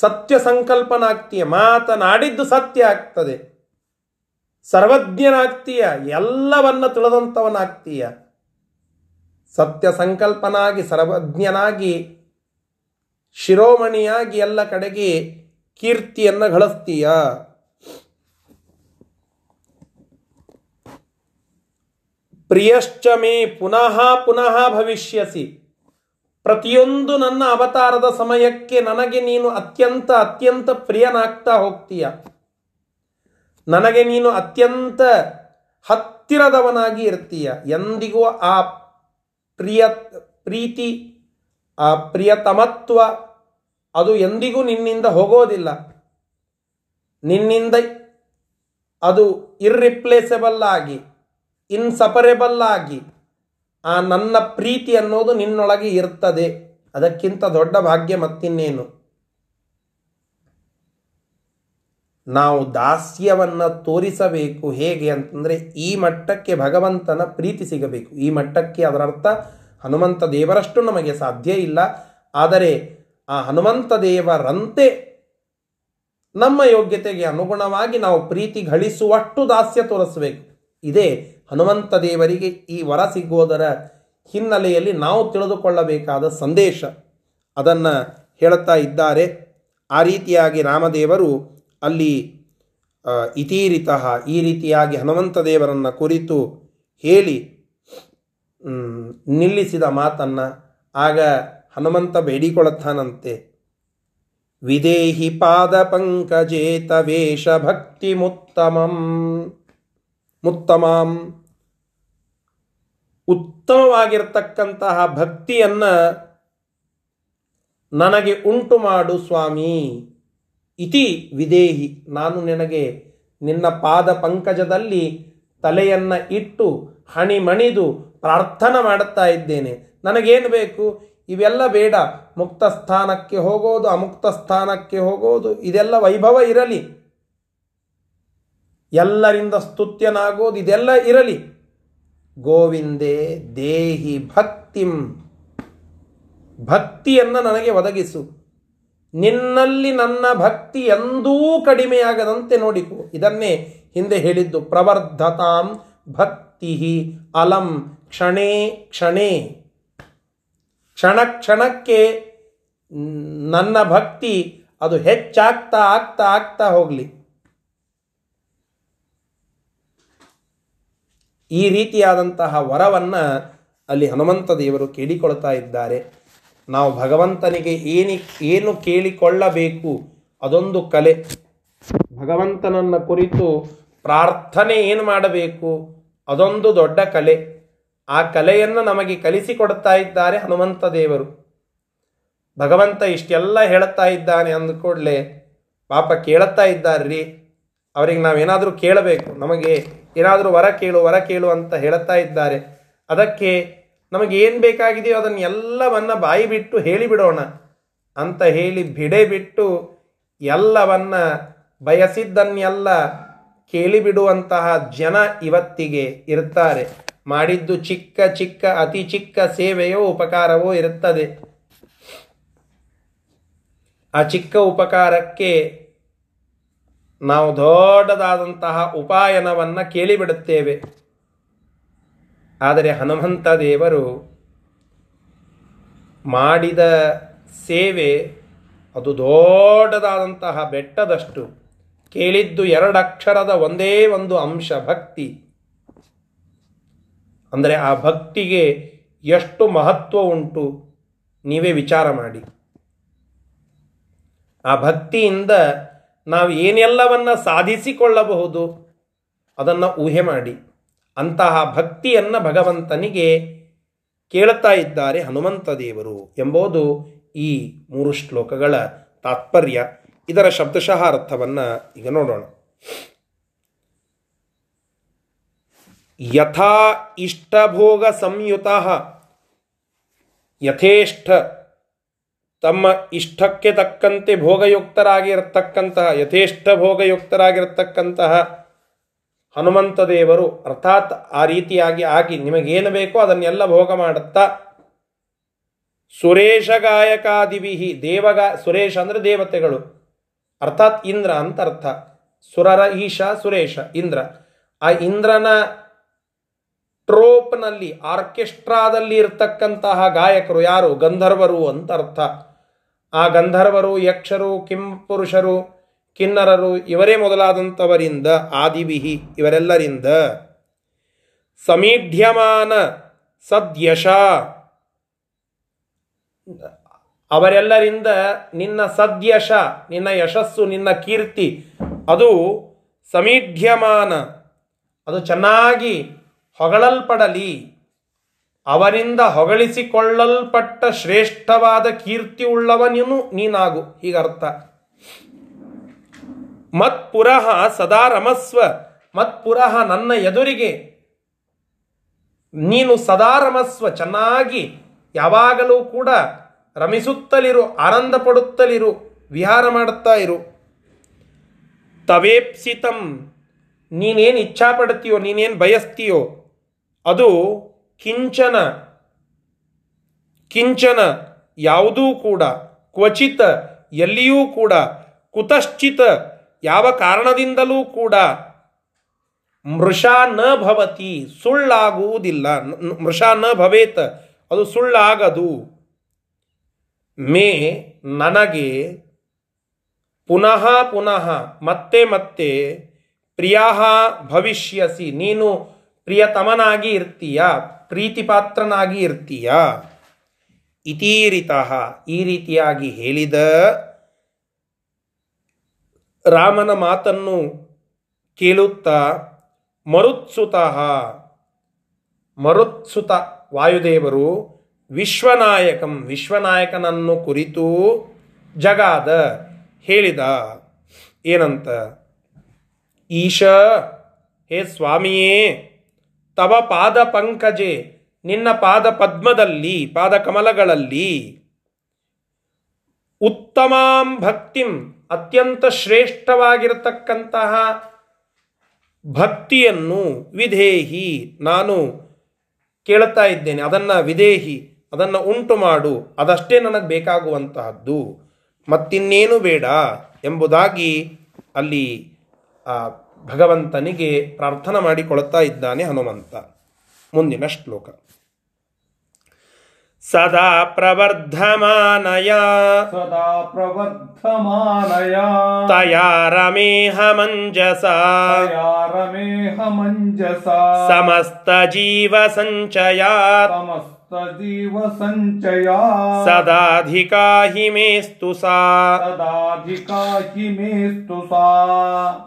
ಸತ್ಯ ಸಂಕಲ್ಪನಾಗ್ತೀಯ ಮಾತನಾಡಿದ್ದು ಸತ್ಯ ಆಗ್ತದೆ. ಸರ್ವಜ್ಞನಾಗ್ತೀಯ, ಎಲ್ಲವನ್ನ ತಿಳಿದಂಥವನಾಗ್ತೀಯ. ಸತ್ಯ ಸಂಕಲ್ಪನಾಗಿ ಸರ್ವಜ್ಞನಾಗಿ, ಶಿರೋಮಣಿಯಾಗಿ ಎಲ್ಲ ಕಡೆಗೆ ಕೀರ್ತಿಯನ್ನು ಗಳಿಸ್ತೀಯ. ಪ್ರಿಯಶ್ಚ ಮೇ ಪುನಃ ಪುನಃ ಭವಿಷ್ಯಸಿ. ಪ್ರತಿಯೊಂದು ನನ್ನ ಅವತಾರದ ಸಮಯಕ್ಕೆ ನನಗೆ ನೀನು ಅತ್ಯಂತ ಅತ್ಯಂತ ಪ್ರಿಯನಾಗ್ತಾ ಹೋಗ್ತೀಯ. ನನಗೆ ನೀನು ಅತ್ಯಂತ ಹತ್ತಿರದವನಾಗಿ ಇರ್ತೀಯ. ಎಂದಿಗೂ ಆ ಪ್ರಿಯ, ಪ್ರೀತಿ, ಆ ಪ್ರಿಯತಮತ್ವ ಅದು ಎಂದಿಗೂ ನಿನ್ನಿಂದ ಹೋಗೋದಿಲ್ಲ. ನಿನ್ನಿಂದ ಅದು ಇರ್ರಿಪ್ಲೇಸಬಲ್ ಆಗಿ ಇನ್ಸಪರೇಬಲ್ ಆಗಿ ಆ ನನ್ನ ಪ್ರೀತಿ ಅನ್ನೋದು ನಿನ್ನೊಳಗೆ ಇರ್ತದೆ. ಅದಕ್ಕಿಂತ ದೊಡ್ಡ ಭಾಗ್ಯ ಮತ್ತಿನ್ನೇನು? ನಾವು ದಾಸ್ಯವನ್ನು ತೋರಿಸಬೇಕು ಹೇಗೆ ಅಂತಂದರೆ ಈ ಮಟ್ಟಕ್ಕೆ ಭಗವಂತನ ಪ್ರೀತಿ ಸಿಗಬೇಕು. ಈ ಮಟ್ಟಕ್ಕೆ ಅದರರ್ಥ ಹನುಮಂತ ದೇವರಷ್ಟು ನಮಗೆ ಸಾಧ್ಯ ಇಲ್ಲ. ಆದರೆ ಆ ಹನುಮಂತ ದೇವರಂತೆ ನಮ್ಮ ಯೋಗ್ಯತೆಗೆ ಅನುಗುಣವಾಗಿ ನಾವು ಪ್ರೀತಿ ಗಳಿಸುವಷ್ಟು ದಾಸ್ಯ ತೋರಿಸಬೇಕು. ಇದೇ ಹನುಮಂತ ದೇವರಿಗೆ ಈ ವರ ಸಿಗೋದರ ಹಿನ್ನೆಲೆಯಲ್ಲಿ ನಾವು ತಿಳಿದುಕೊಳ್ಳಬೇಕಾದ ಸಂದೇಶ ಅದನ್ನು ಹೇಳುತ್ತಾ ಇದ್ದಾರೆ. ಆ ರೀತಿಯಾಗಿ ರಾಮದೇವರು ಅಲ್ಲಿ ಇತೀರಿತಃ ಈ ರೀತಿಯಾಗಿ ಹನುಮಂತ ದೇವರನ್ನು ಕುರಿತು ಹೇಳಿ ನಿಲ್ಲಿಸಿದ ಮಾತನ್ನು ಆಗ ಹನುಮಂತ ಬೇಡಿಕೊಳ್ಳುತ್ತಾನಂತೆ. ವಿದೇಹಿ ಪಾದ ಪಂಕಜೇತ ವೇಷ ಭಕ್ತಿ ಮುತ್ತಮಂ, ಮುತ್ತಮಾಂ. ಉತ್ತಮವಾಗಿರ್ತಕ್ಕಂತಹ ಭಕ್ತಿಯನ್ನು ನನಗೆ ಉಂಟು ಮಾಡು ಸ್ವಾಮಿ. ಇತಿ ವಿದೇಹಿ. ನಾನು ನಿನಗೆ ನಿನ್ನ ಪಾದ ಪಂಕಜದಲ್ಲಿ ತಲೆಯನ್ನು ಇಟ್ಟು ಹಣಿಮಣಿದು ಪ್ರಾರ್ಥನೆ ಮಾಡುತ್ತಾ ಇದ್ದೇನೆ. ನನಗೇನು ಬೇಕು? ಇವೆಲ್ಲ ಬೇಡ. ಮುಕ್ತ ಸ್ಥಾನಕ್ಕೆ ಹೋಗೋದು, ಅಮುಕ್ತ ಸ್ಥಾನಕ್ಕೆ ಹೋಗೋದು, ಇದೆಲ್ಲ ವೈಭವ ಇರಲಿ. ಎಲ್ಲರಿಂದ ಸ್ತುತ್ಯನಾಗೋದು, ಇದೆಲ್ಲ ಇರಲಿ. ಗೋವಿಂದೇ ದೇಹಿ ಭಕ್ತಿಂ. ಭಕ್ತಿಯನ್ನು ನನಗೆ ಒದಗಿಸು. ನಿನ್ನಲ್ಲಿ ನನ್ನ ಭಕ್ತಿ ಎಂದೂ ಕಡಿಮೆಯಾಗದಂತೆ ನೋಡಿಕೊ. ಇದನ್ನೇ ಹಿಂದೆ ಹೇಳಿದ್ದು ಪ್ರವರ್ಧತಾಂ ಭಕ್ತಿ ಅಲಂ ಕ್ಷಣೇ ಕ್ಷಣೇ. ಕ್ಷಣ ಕ್ಷಣಕ್ಕೆ ನನ್ನ ಭಕ್ತಿ ಅದು ಹೆಚ್ಚಾಗ್ತಾ ಆಗ್ತಾ ಆಗ್ತಾ ಹೋಗಲಿ. ಈ ರೀತಿಯಾದಂತಹ ವರವನ್ನು ಅಲ್ಲಿ ಹನುಮಂತ ದೇವರು ಕೇಳಿಕೊಳ್ತಾ ಇದ್ದಾರೆ. ನಾವು ಭಗವಂತನಿಗೆ ಏನಿ, ಏನು ಕೇಳಿಕೊಳ್ಳಬೇಕು ಅದೊಂದು ಕಲೆ. ಭಗವಂತನನ್ನು ಕುರಿತು ಪ್ರಾರ್ಥನೆ ಏನು ಮಾಡಬೇಕು ಅದೊಂದು ದೊಡ್ಡ ಕಲೆ. ಆ ಕಲೆಯನ್ನು ನಮಗೆ ಕಲಿಸಿಕೊಡ್ತಾ ಇದ್ದಾರೆ ಹನುಮಂತ ದೇವರು. ಭಗವಂತ ಇಷ್ಟೆಲ್ಲ ಹೇಳುತ್ತಾ ಇದ್ದಾನೆ ಅಂದ ಪಾಪ ಕೇಳುತ್ತಾ ಇದ್ದಾರ್ರಿ. ಅವರಿಗೆ ನಾವೇನಾದರೂ ಕೇಳಬೇಕು. ನಮಗೆ ಏನಾದರೂ ವರ ಕೇಳು ವರ ಕೇಳು ಅಂತ ಹೇಳುತ್ತಾ ಇದ್ದಾರೆ. ಅದಕ್ಕೆ ನಮಗೆ ಏನು ಬೇಕಾಗಿದೆಯೋ ಅದನ್ನು ಎಲ್ಲವನ್ನ ಬಾಯಿ ಬಿಟ್ಟು ಹೇಳಿಬಿಡೋಣ ಅಂತ ಹೇಳಿ ಬಿಡೆ ಬಿಟ್ಟು ಎಲ್ಲವನ್ನ ಬಯಸಿದ್ದನ್ನೆಲ್ಲ ಕೇಳಿಬಿಡುವಂತಹ ಜನ ಇವತ್ತಿಗೆ ಇರ್ತಾರೆ. ಮಾಡಿದ್ದು ಚಿಕ್ಕ ಚಿಕ್ಕ, ಅತಿ ಚಿಕ್ಕ ಸೇವೆಯೋ, ಉಪಕಾರವೋ ಇರುತ್ತದೆ. ಆ ಚಿಕ್ಕ ಉಪಕಾರಕ್ಕೆ ನಾವು ದೊಡ್ಡದಾದಂತಹ ಉಪಾಯನವನ್ನು ಕೇಳಿಬಿಡುತ್ತೇವೆ. ಆದರೆ ಹನುಮಂತ ದೇವರು ಮಾಡಿದ ಸೇವೆ ಅದು ದೊಡ್ಡದಾದಂತಹ ಬೆಟ್ಟದಷ್ಟು. ಕೇಳಿದ್ದು ಎರಡಕ್ಷರದ ಒಂದೇ ಒಂದು ಅಂಶ, ಭಕ್ತಿ. ಅಂದರೆ ಆ ಭಕ್ತಿಗೆ ಎಷ್ಟು ಮಹತ್ವ ಉಂಟು ನೀವೇ ವಿಚಾರ ಮಾಡಿ. ಆ ಭಕ್ತಿಯಿಂದ ನಾವು ಏನೆಲ್ಲವನ್ನ ಸಾಧಿಸಿಕೊಳ್ಳಬಹುದು ಅದನ್ನು ಊಹೆ ಮಾಡಿ. ಅಂತಹ ಭಕ್ತಿಯನ್ನು ಭಗವಂತನಿಗೆ ಕೇಳುತ್ತಾ ಇದ್ದಾರೆ ಹನುಮಂತ ದೇವರು ಎಂಬುದು ಈ ಮೂರು ಶ್ಲೋಕಗಳ ತಾತ್ಪರ್ಯ. ಇದರ ಶಬ್ದಶಃ ಅರ್ಥವನ್ನು ಈಗ ನೋಡೋಣ. ಯಥಾ ಇಷ್ಟಭೋಗ ಸಂಯುತ ಯಥೇಷ್ಟ ತಮ್ಮ ಇಷ್ಟಕ್ಕೆ ತಕ್ಕಂತೆ ಭೋಗಯುಕ್ತರಾಗಿರತಕ್ಕಂತಹ, ಯಥೇಷ್ಟ ಭೋಗಯುಕ್ತರಾಗಿರತಕ್ಕಂತಹ ಹನುಮಂತ ದೇವರು ಅರ್ಥಾತ್ ಆ ರೀತಿಯಾಗಿ ಆಗಿ ನಿಮಗೇನು ಬೇಕೋ ಅದನ್ನೆಲ್ಲ ಭೋಗ ಮಾಡುತ್ತಾ? ಸುರೇಶ ಗಾಯಕಾದಿವಿಹಿ ದೇವಗ, ಸುರೇಶ ಅಂದರೆ ದೇವತೆಗಳು. ಅರ್ಥಾತ್ ಇಂದ್ರ ಅಂತ ಅರ್ಥ. ಸುರರ ಈಶ, ಸುರೇಶ, ಇಂದ್ರ. ಆ ಇಂದ್ರನ ಟ್ರೋಪ್ನಲ್ಲಿ, ಆರ್ಕೆಸ್ಟ್ರಾದಲ್ಲಿ ಇರತಕ್ಕಂತಹ ಗಾಯಕರು ಯಾರು? ಗಂಧರ್ವರು ಅಂತ ಅರ್ಥ. ಆ ಗಂಧರ್ವರು, ಯಕ್ಷರು ಕಿಂಪುರುಷರು ಕಿನ್ನರರು ಇವರೇ ಮೊದಲಾದಂಥವರಿಂದ ಆದಿವಿಹಿ ಇವರೆಲ್ಲರಿಂದ ಸಮೀಢ್ಯಮಾನ ಸದ್ಯಶ. ಅವರೆಲ್ಲರಿಂದ ನಿನ್ನ ಸದ್ಯಶ, ನಿನ್ನ ಯಶಸ್ಸು, ನಿನ್ನ ಕೀರ್ತಿ, ಅದು ಸಮೀಢ್ಯಮಾನ. ಅದು ಚೆನ್ನಾಗಿ ಹೊಗಳಲ್ಪಡಲಿ. ಅವರಿಂದ ಹೊಗಳಿಸಿಕೊಳ್ಳಲ್ಪಟ್ಟ ಶ್ರೇಷ್ಠವಾದ ಕೀರ್ತಿ ಉಳ್ಳವನು ನೀನಾಗು. ಹೀಗರ್ಥ. ಮತ್ಪುರಃ ಸದಾ ರಮಸ್ವ ಮತ್ಪುರಃ ನನ್ನ ಎದುರಿಗೆ. ನೀನು ಸದಾ ರಮಸ್ವ, ಚೆನ್ನಾಗಿ ಯಾವಾಗಲೂ ಕೂಡ ರಮಿಸುತ್ತಲಿರು ಆನಂದ ಪಡುತ್ತಲಿರು ವಿಹಾರ ಮಾಡುತ್ತಾ ಇರು. ತವೇಪ್ಸಿತಂ, ನೀನೇನು ಇಚ್ಛಾ ಪಡ್ತೀಯೋ ನೀನೇನು ಬಯಸ್ತೀಯೋ, ಅದು ಕಿಂಚನ ಕಿಂಚನ ಯಾವುದೂ ಕೂಡ, ಕ್ವಚಿತ ಎಲ್ಲಿಯೂ ಕೂಡ, ಕುತಶ್ಚಿತ ಯಾವ ಕಾರಣದಿಂದಲೂ ಕೂಡ ಮೃಷಾ ನ ಭವತಿ, ಸುಳ್ಳಾಗುವುದಿಲ್ಲ. ಮೃಷಾ ನ ಭವೇತ, ಅದು ಸುಳ್ಳಾಗದು. ಮೇ ನನಗೆ ಪುನಃ ಪುನಃ ಮತ್ತೆ ಮತ್ತೆ ಪ್ರಿಯ ಭವಿಷ್ಯಸಿ, ನೀನು ಪ್ರಿಯತಮನಾಗಿ ಇರ್ತೀಯ. ಪ್ರೀತಿಪಾತ್ರನಾಗಿ ಇರ್ತೀಯ? ಇತೀರಿತಃ ಈ ರೀತಿಯಾಗಿ ಹೇಳಿದ ರಾಮನ ಮಾತನ್ನು ಕೇಳುತ್ತಾ ಮರುತ್ಸುತಃ, ಮರುತ್ಸುತ ವಾಯುದೇವರು, ವಿಶ್ವನಾಯಕಂ, ವಿಶ್ವನಾಯಕನನ್ನು ಕುರಿತು ಜಗಾದ, ಹೇಳಿದ. ಏನಂತ? ಈಶ, ಹೇ ಸ್ವಾಮಿಯೇ ತವ ಪಾದ ಪಂಕಜೆ, ನಿನ್ನ ಪಾದ ಪದ್ಮದಲ್ಲಿ, ಪಾದ ಕಮಲಗಳಲ್ಲಿ. ಉತ್ತಮಾಂ ಭಕ್ತಿಂ, ಅತ್ಯಂತ ಶ್ರೇಷ್ಠವಾಗಿರತಕ್ಕಂತಹ ಭಕ್ತಿಯನ್ನು ವಿಧೇಹಿ ನಾನು ಕೇಳ್ತಾ ಇದ್ದೇನೆ. ಅದನ್ನು ವಿಧೇಹಿ, ಅದನ್ನು ಉಂಟು ಮಾಡು, ಅದಷ್ಟೇ ನನಗೆ ಬೇಕಾಗುವಂತಹದ್ದು. ಮತ್ತಿನ್ನೇನು ಬೇಡ ಎಂಬುದಾಗಿ ಅಲ್ಲಿ ಭಗವಂತನಿಗೆ ಪ್ರಾರ್ಥನೆ ಮಾಡಿಕೊಳ್ಳುತ್ತಾ ಇದ್ದಾನೆ ಹನುಮಂತ. ಮುಂದಿನ ಶ್ಲೋಕ. ಸದಾ ಪ್ರವರ್ಧಮಾನಯ. ಸದಾ ಪ್ರವರ್ಧಮಾನಯ. ತಯಾ ರಮೇಹ ಮಂಜಸ. ರಮೇಹ ಮಂಜಸ. ಸಮಸ್ತ ಜೀವ ಸಂಚಯ ಸಮಸ್ತ सजीव सञ्चया सदाधिका हि मेस्तु सा सदाधिका हि मेस्तु सा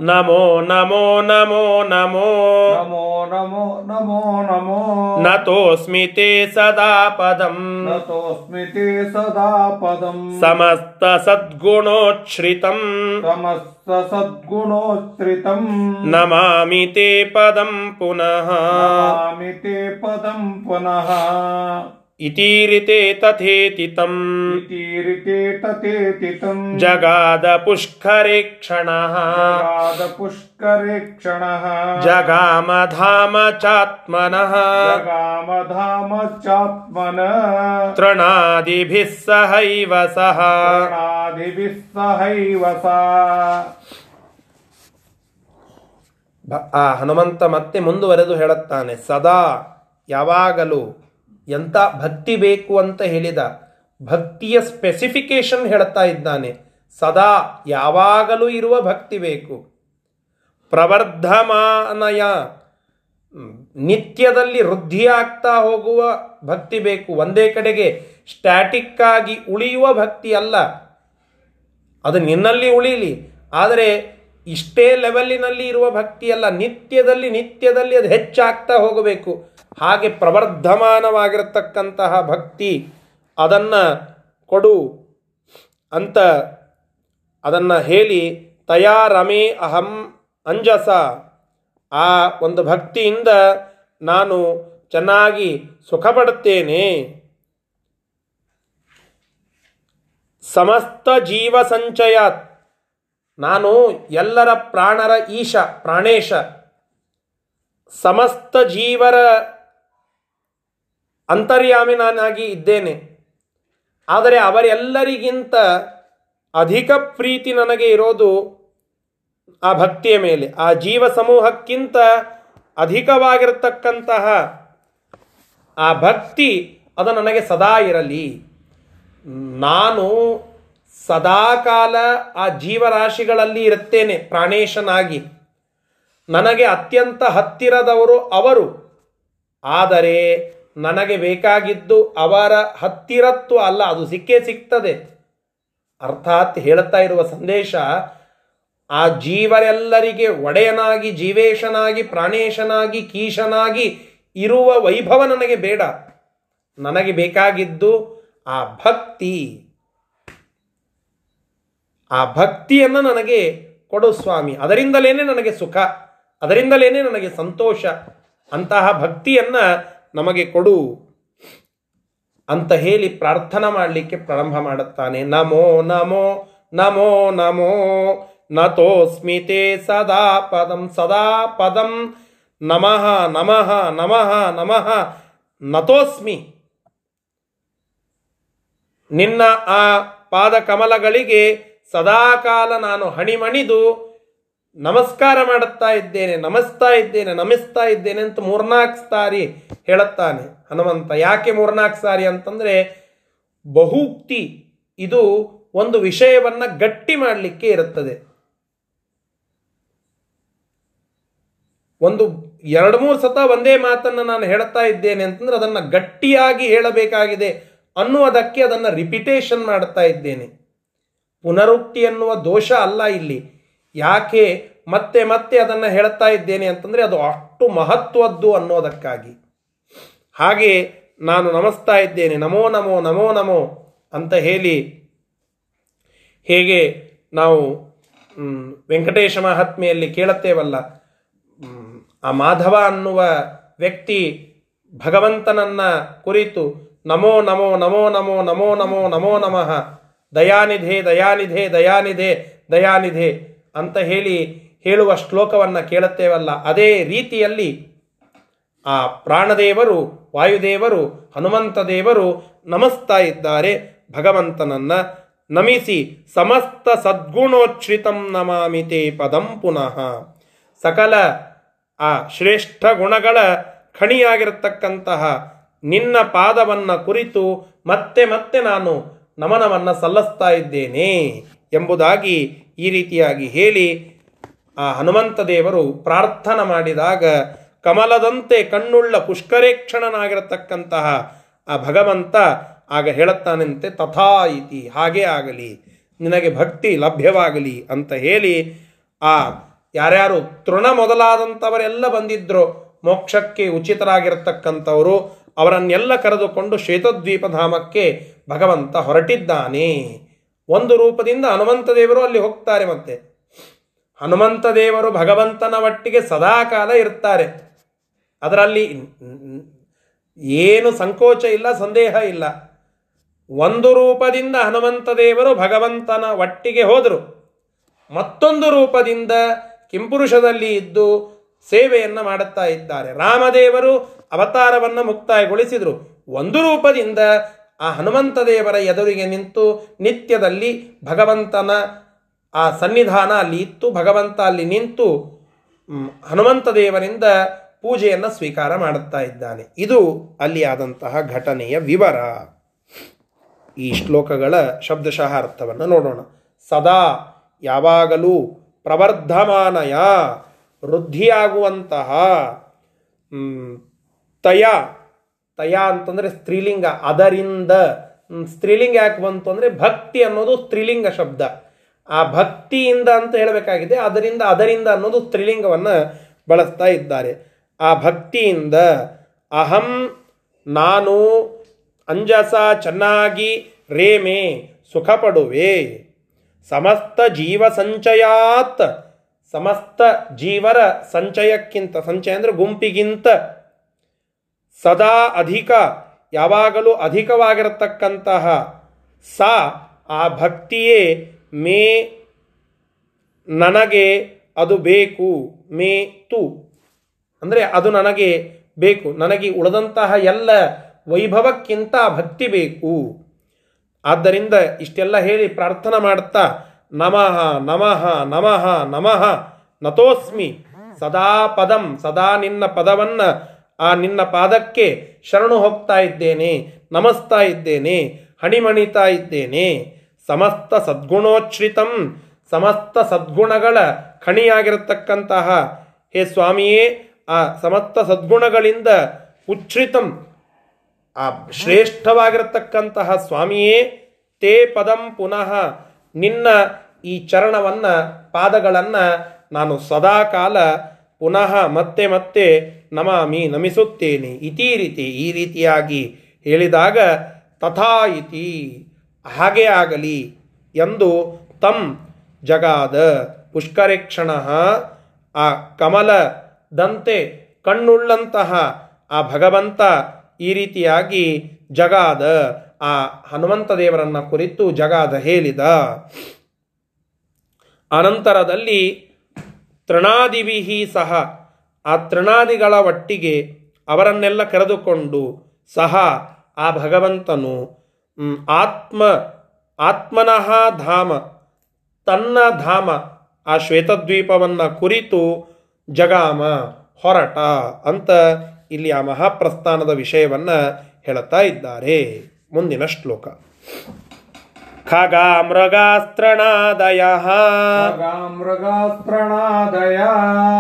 नमो नमो नमो नमो नमो नमो नमो नमो नतोऽस्मि ते सदा पदम् नतोऽस्मि ते सदा पदम् समस्तसद्गुणोच्छ्रितम् समस्त सद्गुणोच्छ्रितम् नमामि ते पदं पुनः नमामि ते पदं पुनः ಇತೀರಿತೆ ತಥೇತಿತಂ ಇತೀರಿತೆ ತಥೇತಿತಂ ಜಗಾದ ಪುಷ್ಕರೆ ಕ್ಷಣಃ ಜಗಾದ ಪುಷ್ಕರೆ ಕ್ಷಣಃ ಜಗಾಮ ಧಾಮ ಚಾತ್ಮನಃ ಜಗಾಮ ಧಾಮ ಚಾತ್ಮನ ತೃಣಾದಿಭಿಃ ಸಹೈವ ಸಹ ಸಹೈವ ಸಹ ಆ ಹನುಮಂತ ಮತ್ತೆ ಮುಂದುವರೆದು ಹೇಳುತ್ತಾನೆ ಸದಾ ಯಾವಾಗಲೂ ಎಂಥ ಭಕ್ತಿ ಬೇಕು ಅಂತ ಹೇಳಿದ, ಭಕ್ತಿಯ ಸ್ಪೆಸಿಫಿಕೇಶನ್ ಹೇಳ್ತಾ ಇದ್ದಾನೆ. ಸದಾ ಯಾವಾಗಲೂ ಇರುವ ಭಕ್ತಿ ಬೇಕು. ಪ್ರವರ್ಧಮಾನಯ ನಿತ್ಯದಲ್ಲಿ ವೃದ್ಧಿಯಾಗ್ತಾ ಹೋಗುವ ಭಕ್ತಿ ಬೇಕು. ಒಂದೇ ಕಡೆಗೆ ಸ್ಟ್ಯಾಟಿಕ್ ಆಗಿ ಉಳಿಯುವ ಭಕ್ತಿ ಅಲ್ಲ. ಅದು ನಿನ್ನಲ್ಲಿ ಉಳಿಲಿ, ಆದರೆ ಇಷ್ಟೇ ಲೆವೆಲ್ಲಿನಲ್ಲಿ ಇರುವ ಭಕ್ತಿ ಅಲ್ಲ. ನಿತ್ಯದಲ್ಲಿ ನಿತ್ಯದಲ್ಲಿ ಅದು ಹೆಚ್ಚಾಗ್ತಾ ಹೋಗಬೇಕು. ಹಾಗೆ ಪ್ರವರ್ಧಮಾನವಾಗಿರತಕ್ಕಂತಹ ಭಕ್ತಿ ಅದನ್ನು ಕೊಡು ಅಂತ ಅದನ್ನು ಹೇಳಿ, ತಯಾ ರಮೇ ಅಹಂ ಅಂಜಸ. ಆ ಒಂದು ಭಕ್ತಿಯಿಂದ ನಾನು ಚೆನ್ನಾಗಿ ಸುಖ ಪಡುತ್ತೇನೆ ಸಮಸ್ತ ಜೀವ ಸಂಚಯಾತ್. ನಾನು ಎಲ್ಲರ ಪ್ರಾಣರ ಈಶ, ಪ್ರಾಣೇಶ. ಸಮಸ್ತ ಜೀವರ ಅಂತರ್ಯಾಮಿ ನಾನಾಗಿ ಇದ್ದೇನೆ. ಆದರೆ ಅವರೆಲ್ಲರಿಗಿಂತ ಅಧಿಕ ಪ್ರೀತಿ ನನಗೆ ಇರೋದು ಆ ಭಕ್ತಿಯ ಮೇಲೆ. ಆ ಜೀವ ಸಮೂಹಕ್ಕಿಂತ ಅಧಿಕವಾಗಿರತಕ್ಕಂತಹ ಆ ಭಕ್ತಿ ಅದು ನನಗೆ ಸದಾ ಇರಲಿ. ನಾನು ಸದಾಕಾಲ ಆ ಜೀವರಾಶಿಗಳಲ್ಲಿ ಇರುತ್ತೇನೆ ಪ್ರಾಣೇಶನಾಗಿ. ನನಗೆ ಅತ್ಯಂತ ಹತ್ತಿರದವರು ಅವರು. ಆದರೆ ನನಗೆ ಬೇಕಾಗಿದ್ದು ಅವರ ಹತ್ತಿರತ್ತು ಅಲ್ಲ, ಅದು ಸಿಕ್ಕೇ ಸಿಗ್ತದೆ. ಅರ್ಥಾತ್ ಹೇಳುತ್ತಾ ಇರುವ ಸಂದೇಶ, ಆ ಜೀವರೆಲ್ಲರಿಗೆ ಒಡೆಯನಾಗಿ, ಜೀವೇಶನಾಗಿ, ಪ್ರಾಣೇಶನಾಗಿ, ಕೀಶನಾಗಿ ಇರುವ ವೈಭವ ನನಗೆ ಬೇಡ. ನನಗೆ ಬೇಕಾಗಿದ್ದು ಆ ಭಕ್ತಿ. ಆ ಭಕ್ತಿಯನ್ನು ನನಗೆ ಕೊಡು ಸ್ವಾಮಿ. ಅದರಿಂದಲೇನೆ ನನಗೆ ಸುಖ, ಅದರಿಂದಲೇನೆ ನನಗೆ ಸಂತೋಷ. ಅಂತಹ ಭಕ್ತಿಯನ್ನ ನಮಗೆ ಕೊಡು ಅಂತ ಹೇಳಿ ಪ್ರಾರ್ಥನಾ ಮಾಡಲಿಕ್ಕೆ ಪ್ರಾರಂಭ ಮಾಡುತ್ತಾನೆ. ನಮೋ ನಮೋ ನಮೋ ನಮೋ. ನತೋಸ್ಮಿತೆ ಸದಾ ಪದಂ ಸದಾ ಪದಂ. ನಮಃ ನಮಃ ನಮಃ ನಮಃ. ನತೋಸ್ಮಿ. ನಿನ್ನ ಆ ಪಾದ ಕಮಲಗಳಿಗೆ ಸದಾಕಾಲ ನಾನು ಹಣಿಮಣಿದು ನಮಸ್ಕಾರ ಮಾಡುತ್ತಾ ಇದ್ದೇನೆ, ನಮಿಸ್ತಾ ಇದ್ದೇನೆ ನಮಿಸ್ತಾ ಇದ್ದೇನೆ ಅಂತ ಮೂರ್ನಾಲ್ಕು ಸಾರಿ ಹೇಳುತ್ತಾನೆ ಹನುಮಂತ. ಯಾಕೆ ಮೂರ್ನಾಲ್ಕು ಸಾರಿ ಅಂತಂದ್ರೆ ಬಹುಕ್ತಿ ಇದು ಒಂದು ವಿಷಯವನ್ನ ಗಟ್ಟಿ ಮಾಡಲಿಕ್ಕೆ ಇರುತ್ತದೆ. ಒಂದು ಎರಡು ಮೂರು ಸತ ಒಂದೇ ಮಾತನ್ನು ನಾನು ಹೇಳ್ತಾ ಇದ್ದೇನೆ ಅಂತಂದ್ರೆ ಅದನ್ನು ಗಟ್ಟಿಯಾಗಿ ಹೇಳಬೇಕಾಗಿದೆ ಅನ್ನುವುದಕ್ಕೆ ಅದನ್ನು ರಿಪಿಟೇಷನ್ ಮಾಡ್ತಾ ಇದ್ದೇನೆ. ಪುನರುಕ್ತಿ ಅನ್ನುವ ದೋಷ ಅಲ್ಲ ಇಲ್ಲಿ. ಯಾಕೆ ಮತ್ತೆ ಮತ್ತೆ ಅದನ್ನು ಹೇಳ್ತಾ ಇದ್ದೇನೆ ಅಂತಂದರೆ ಅದು ಅಷ್ಟು ಮಹತ್ವದ್ದು ಅನ್ನೋದಕ್ಕಾಗಿ. ಹಾಗೆ ನಾನು ನಮಸ್ತಾ ಇದ್ದೇನೆ, ನಮೋ ನಮೋ ನಮೋ ನಮೋ ಅಂತ ಹೇಳಿ ಹೇಗೆ ನಾವು ವೆಂಕಟೇಶ ಮಹಾತ್ಮೆಯಲ್ಲಿ ಕೇಳುತ್ತೇವಲ್ಲ ಆ ಮಾಧವ ಅನ್ನುವ ವ್ಯಕ್ತಿ ಭಗವಂತನನ್ನ ಕುರಿತು ನಮೋ ನಮೋ ನಮೋ ನಮೋ ನಮೋ ನಮೋ ನಮೋ ನಮಃ, ದಯಾನಿಧೆ ದಯಾನಿಧೆ ದಯಾನಿಧೆ ದಯಾನಿಧೆ ಅಂತ ಹೇಳಿ ಹೇಳುವ ಶ್ಲೋಕವನ್ನು ಕೇಳುತ್ತೇವಲ್ಲ, ಅದೇ ರೀತಿಯಲ್ಲಿ ಆ ಪ್ರಾಣದೇವರು, ವಾಯುದೇವರು, ಹನುಮಂತ ದೇವರು ನಮಸ್ತಾ ಇದ್ದಾರೆ. ಭಗವಂತನನ್ನ ನಮಿಸಿ ಸಮಸ್ತ ಸದ್ಗುಣೋಚ್ಛ್ರಿತಂ ನಮಾಮಿತೆ ಪದಂ ಪುನಃ. ಸಕಲ ಆ ಶ್ರೇಷ್ಠ ಗುಣಗಳ ಖಣಿಯಾಗಿರತಕ್ಕಂತಹ ನಿನ್ನ ಪಾದವನ್ನ ಕುರಿತು ಮತ್ತೆ ಮತ್ತೆ ನಾನು ನಮನವನ್ನು ಸಲ್ಲಿಸ್ತಾ ಇದ್ದೇನೆ ಎಂಬುದಾಗಿ ಈ ರೀತಿಯಾಗಿ ಹೇಳಿ ಆ ಹನುಮಂತ ದೇವರು ಪ್ರಾರ್ಥನೆ ಮಾಡಿದಾಗ ಕಮಲದಂತೆ ಕಣ್ಣುಳ್ಳ ಪುಷ್ಕರೇಕ್ಷಣನಾಗಿರತಕ್ಕಂತಹ ಆ ಭಗವಂತ ಆಗ ಹೇಳುತ್ತಾನಂತೆ, ತಥಾ ಇತಿ, ಹಾಗೇ ಆಗಲಿ, ನಿನಗೆ ಭಕ್ತಿ ಲಭ್ಯವಾಗಲಿ ಅಂತ ಹೇಳಿ ಆ ಯಾರ್ಯಾರು ತೃಣ ಮೊದಲಾದಂಥವರೆಲ್ಲ ಬಂದಿದ್ರು, ಮೋಕ್ಷಕ್ಕೆ ಉಚಿತರಾಗಿರತಕ್ಕಂಥವರು, ಅವರನ್ನೆಲ್ಲ ಕರೆದುಕೊಂಡು ಶ್ವೇತದ್ವೀಪಧಾಮಕ್ಕೆ ಭಗವಂತ ಹೊರಟಿದ್ದಾನೆ. ಒಂದು ರೂಪದಿಂದ ಹನುಮಂತ ದೇವರು ಅಲ್ಲಿ ಹೋಗ್ತಾರೆ ಮತ್ತೆ. ಹನುಮಂತ ದೇವರು ಭಗವಂತನ ಒಟ್ಟಿಗೆ ಸದಾಕಾಲ ಇರ್ತಾರೆ. ಅದರಲ್ಲಿ ಏನು ಸಂಕೋಚ ಇಲ್ಲ, ಸಂದೇಹ ಇಲ್ಲ. ಒಂದು ರೂಪದಿಂದ ಹನುಮಂತ ದೇವರು ಭಗವಂತನ ಒಟ್ಟಿಗೆ ಹೋದರು. ಮತ್ತೊಂದು ರೂಪದಿಂದ ಕಿಂಪುರುಷದಲ್ಲಿ ಇದ್ದು ಸೇವೆಯನ್ನು ಮಾಡುತ್ತಾ ಇದ್ದಾರೆ. ರಾಮದೇವರು ಅವತಾರವನ್ನು ಮುಕ್ತಾಯಗೊಳಿಸಿದರು. ಒಂದು ರೂಪದಿಂದ ಆ ಹನುಮಂತ ದೇವರ ಎದುರಿಗೆ ನಿಂತು ನಿತ್ಯದಲ್ಲಿ ಭಗವಂತನ ಆ ಸನ್ನಿಧಾನ ಅಲ್ಲಿ ಇತ್ತು. ಭಗವಂತ ಅಲ್ಲಿ ನಿಂತು ಹನುಮಂತ ದೇವರಿಂದ ಪೂಜೆಯನ್ನು ಸ್ವೀಕಾರ ಮಾಡುತ್ತಾ ಇದ್ದಾನೆ. ಇದು ಅಲ್ಲಿ ಆದಂತಹ ಘಟನೆಯ ವಿವರ. ಈ ಶ್ಲೋಕಗಳ ಶಬ್ದಶಃ ಅರ್ಥವನ್ನು ನೋಡೋಣ. ಸದಾ ಯಾವಾಗಲೂ ಪ್ರವರ್ಧಮಾನಯ, ವೃದ್ಧಿಯಾಗುವಂತಹ ತಯ ತಯ ಅಂತಂದರೆ ಸ್ತ್ರೀಲಿಂಗ. ಅದರಿಂದ ಸ್ತ್ರೀಲಿಂಗ ಯಾಕೆ ಬಂತು ಅಂದರೆ ಭಕ್ತಿ ಅನ್ನೋದು ಸ್ತ್ರೀಲಿಂಗ ಶಬ್ದ. ಆ ಭಕ್ತಿಯಿಂದ ಅಂತ ಹೇಳಬೇಕಾಗಿದೆ, ಅದರಿಂದ ಅದರಿಂದ ಅನ್ನೋದು ಸ್ತ್ರೀಲಿಂಗವನ್ನು ಬಳಸ್ತಾ ಇದ್ದಾರೆ. ಆ ಭಕ್ತಿಯಿಂದ ಅಹಂ, ನಾನು, ಅಂಜಸ, ಚೆನ್ನಾಗಿ, ರೇಮೆ, ಸುಖಪಡುವೆ. ಸಮಸ್ತ ಜೀವ ಸಂಚಯಾತ್, ಸಮಸ್ತ ಜೀವರ ಸಂಚಯಕ್ಕಿಂತ, ಸಂಚಯ ಅಂದರೆ ಗುಂಪಿಗಿಂತ. ಸದಾ ಅಧಿಕ, ಯಾವಾಗಲೂ ಅಧಿಕವಾಗಿರತಕ್ಕಂತಹ, ಸಾ, ಆ ಭಕ್ತಿಯೇ ಮೇ ನನಗೆ ಅದು ಬೇಕು, ಮೇ ತು. ಅಂದರೆ ಅದು ನನಗೆ ಬೇಕು, ನನಗೆ ಉಳಿದಂತಹ ಎಲ್ಲ ವೈಭವಕ್ಕಿಂತ ಭಕ್ತಿ ಬೇಕು. ಆದ್ದರಿಂದ ಇಷ್ಟೆಲ್ಲ ಹೇಳಿ ಪ್ರಾರ್ಥನೆ ಮಾಡ್ತಾ, ನಮಃ ನಮಃ ನಮಃ ನಮಃ, ನತೋಸ್ಮಿ, ಸದಾ ಪದಂ, ಸದಾ ನಿನ್ನ ಪದವನ್ನ ಆ ನಿನ್ನ ಪಾದಕ್ಕೆ ಶರಣು ಹೋಗ್ತಾ ಇದ್ದೇನೆ, ನಮಸ್ತಾ ಇದ್ದೇನೆ, ಹಣಿಮಣಿತಾ ಇದ್ದೇನೆ. ಸಮಸ್ತ ಸದ್ಗುಣೋಚ್ಛ್ರಿತಂ, ಸಮಸ್ತ ಸದ್ಗುಣಗಳ ಖಣಿಯಾಗಿರತಕ್ಕಂತಹ ಹೇ ಸ್ವಾಮಿಯೇ, ಆ ಸಮಸ್ತ ಸದ್ಗುಣಗಳಿಂದ ಉಚ್ಛ್ರಿತಂ. ಆ ಶ್ರೇಷ್ಠವಾಗಿರತಕ್ಕಂತಹ ಸ್ವಾಮಿಯೇ, ತೇ ಪದಂ ಪುನಃ ನಿನ್ನ ಈ ಚರಣವನ್ನು, ಪಾದಗಳನ್ನು ನಾನು ಸದಾಕಾಲ ಪುನಃ ಮತ್ತೆ ಮತ್ತೆ ನಮಾಮಿ ನಮಿಸುತ್ತೇನೆ. ಇತಿ ರೀತಿ ಈ ರೀತಿಯಾಗಿ ಹೇಳಿದಾಗ ತಥಾ ಇತಿ, ಹಾಗೆ ಆಗಲಿ ಎಂದು ತಂ ಜಗಾದ ಪುಷ್ಕರೇಕ್ಷಣ ಆ ಕಮಲದಂತೆ ಕಣ್ಣುಳ್ಳಂತಹ ಆ ಭಗವಂತ ಈ ರೀತಿಯಾಗಿ ಜಗಾದ ಆ ಹನುಮಂತ ದೇವರನ್ನ ಕುರಿತು ಜಗಾದ ಹೇಳಿದ. ಅನಂತರದಲ್ಲಿ ತೃಣಾದಿವಿಹಿ ಸಹ ಆ ತೃಣಾದಿಗಳ ಒಟ್ಟಿಗೆ ಅವರನ್ನೆಲ್ಲ ಕರೆದುಕೊಂಡು ಸಹ ಆ ಭಗವಂತನು ಆತ್ಮ, ಆತ್ಮನಃ ಧಾಮ, ತನ್ನ ಧಾಮ, ಆ ಶ್ವೇತದ್ವೀಪವನ್ನು ಕುರಿತು ಜಗಾಮ, ಹೊರಟ ಅಂತ ಇಲ್ಲಿ ಆ ಮಹಾಪ್ರಸ್ಥಾನದ ವಿಷಯವನ್ನು ಹೇಳುತ್ತಾ ಇದ್ದಾರೆ. ಮುಂದಿನ ಶ್ಲೋಕ. ಖಗ ಮೃಗಾಸ್ತ್ರಣಾದಯ ಮೃಗಾಸ್ತ್ರಣಾದಯ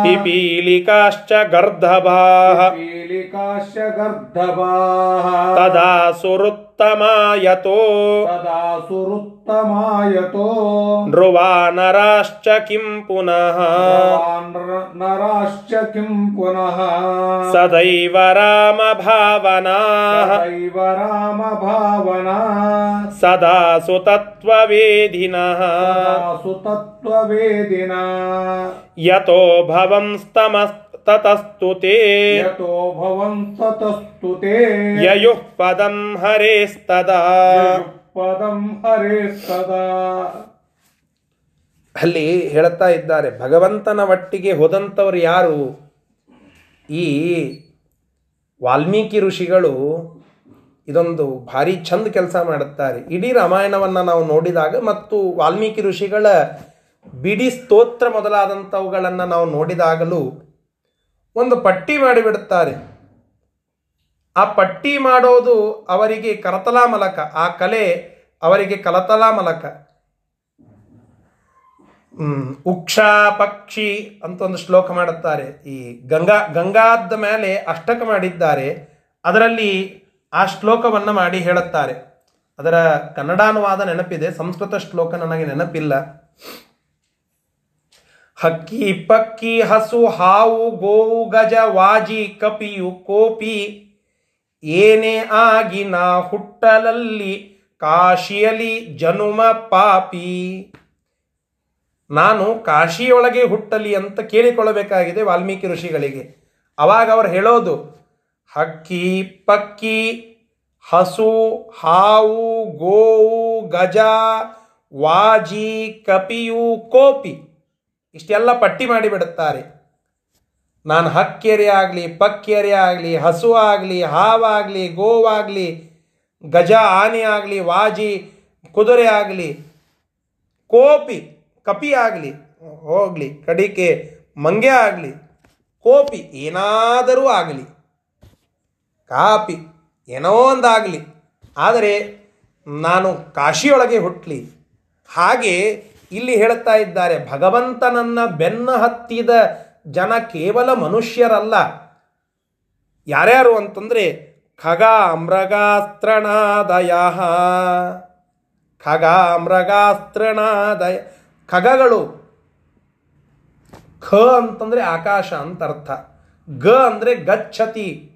ಪಿಪೀಲಿಕಾಶ್ಚ ಗರ್ಧಭಾ. ಪಿಪೀಲಿಕಾಶ್ಚ ಗರ್ಧಭಾ. ತದಾ ಸುರುತ್ ರುತ್ತಮಾಯತೋ ಸದಾ ಸುರುತ್ತಮಾಯತೋ. ಧ್ರುವ ನರಾಶ್ಚ ಕಿಂ ಪುನಃ. ನರಾಶ್ಚ ಕಿಂ ಪುನಃ. ಸದೈವ ರಾಮ ಭಾವನಾ. ಸದೈವ ರಾಮ ಭಾವನಾ. ಸದಾ ಸುತತ್ವವೇಧಿನಃ ಸುತತ್ವವೇದಿನಾ. ಯತೋ ಭವಂ ಸ್ತಮಸ್ತ ಭವಂಸ್ತಮಸ್ತತಸ್ತು ತೇ यतो भवन् ततस्तु ते ಯಯುಃ ಪದಂ ಹರೇಸ್ತದಾ पदं हरे सदा ಅಲ್ಲಿ ಹೇಳ್ತಾ ಇದ್ದಾರೆ ಭಗವಂತನ ಒಟ್ಟಿಗೆ ಹೋದಂಥವ್ರು ಯಾರು ಈ ವಾಲ್ಮೀಕಿ ಋಷಿಗಳು ಇದೊಂದು ಭಾರಿ ಚಂದ ಕೆಲಸ ಮಾಡುತ್ತಾರೆ ಇಡೀ ರಾಮಾಯಣವನ್ನು ನಾವು ನೋಡಿದಾಗ ಮತ್ತು ವಾಲ್ಮೀಕಿ ಋಷಿಗಳ ಬಿಡಿ ಸ್ತೋತ್ರ ಮೊದಲಾದಂಥವುಗಳನ್ನು ನಾವು ನೋಡಿದಾಗಲೂ ಒಂದು ಪಟ್ಟಿ ಮಾಡಿಬಿಡುತ್ತಾರೆ. ಆ ಪಟ್ಟಿ ಮಾಡೋದು ಅವರಿಗೆ ಕರತಲಾ ಮಲಕ, ಆ ಕಲೆ ಅವರಿಗೆ ಕಲತಲಾ ಮಲಕ. ಉಕ್ಷಾ ಪಕ್ಷಿ ಅಂತ ಒಂದು ಶ್ಲೋಕ ಮಾಡುತ್ತಾರೆ. ಈ ಗಂಗಾ, ಗಂಗಾದ ಮೇಲೆ ಅಷ್ಟಕ ಮಾಡಿದ್ದಾರೆ. ಅದರಲ್ಲಿ ಆ ಶ್ಲೋಕವನ್ನು ಮಾಡಿ ಹೇಳುತ್ತಾರೆ. ಅದರ ಕನ್ನಡಾನುವಾದ ನೆನಪಿದೆ, ಸಂಸ್ಕೃತ ಶ್ಲೋಕ ನನಗೆ ನೆನಪಿಲ್ಲ. ಹಕ್ಕಿ ಪಕ್ಕಿ ಹಸು ಹಾವು ಗೋವು ಗಜ ವಾಜಿ ಕಪಿಯು ಕೋಪಿ. ಏನೇ ಆಗಿ ಹುಟ್ಟಲಲ್ಲಿ ಕಾಶಿಯಲಿ ಜನುಮ ಪಾಪಿ. ನಾನು ಕಾಶಿಯೊಳಗೆ ಹುಟ್ಟಲಿ ಅಂತ ಕೇಳಿಕೊಳ್ಳಬೇಕಾಗಿದೆ ವಾಲ್ಮೀಕಿ ಋಷಿಗಳಿಗೆ. ಅವಾಗ ಅವ್ರು ಹೇಳೋದು, ಹಕ್ಕಿ ಪಕ್ಕಿ ಹಸು ಹಾವು ಗೋವು ಗಜ ವಾಜಿ ಕಪಿಯು ಕೋಪಿ. ಇಷ್ಟೆಲ್ಲ ಪಟ್ಟಿ ಮಾಡಿಬಿಡುತ್ತಾರೆ. ನಾನು ಹಕ್ಕೇರಿ ಆಗಲಿ, ಪಕ್ಕೇರಿ ಆಗಲಿ, ಹಸು ಆಗಲಿ ಹಾವಾಗಲಿ ಗೋವಾಗಲಿ ಗಜ ಆನೆ ಆಗಲಿ, ವಾಜಿ, ಕುದುರೆ ಆಗಲಿ, ಕೋಪಿ, ಕಪಿ ಆಗಲಿ, ಹೋಗಲಿ, ಕಡಿಕೆ, ಮಂಗೆ ಆಗಲಿ, ಕೋಪಿ ಏನಾದರೂ ಆಗಲಿ, ಕಾಪಿ ಏನೋ ಒಂದಾಗಲಿ. ಆದರೆ ನಾನು ಕಾಶಿಯೊಳಗೆ ಹುಟ್ಟಲಿ ಹಾಗೆ ಇಲ್ಲಿ ಹೇಳ್ತಾ ಇದ್ದಾರೆ, ಭಗವಂತನನ್ನ ಬೆನ್ನ ಹತ್ತಿದ ಜನ ಕೇವಲ ಮನುಷ್ಯರಲ್ಲ. ಯಾರ್ಯಾರು ಅಂತಂದರೆ ಖಗ ಮೃಗಾಸ್ತ್ರಣಾದಯ ಖಗ ಮೃಗಾಸ್ತ್ರಣಾದಯ ಖಗಗಳು. ಖ ಅಂತಂದ್ರೆ ಆಕಾಶ ಅಂತ ಅರ್ಥ. ಗ ಅಂದ್ರೆ ಗಚ್ಚತಿ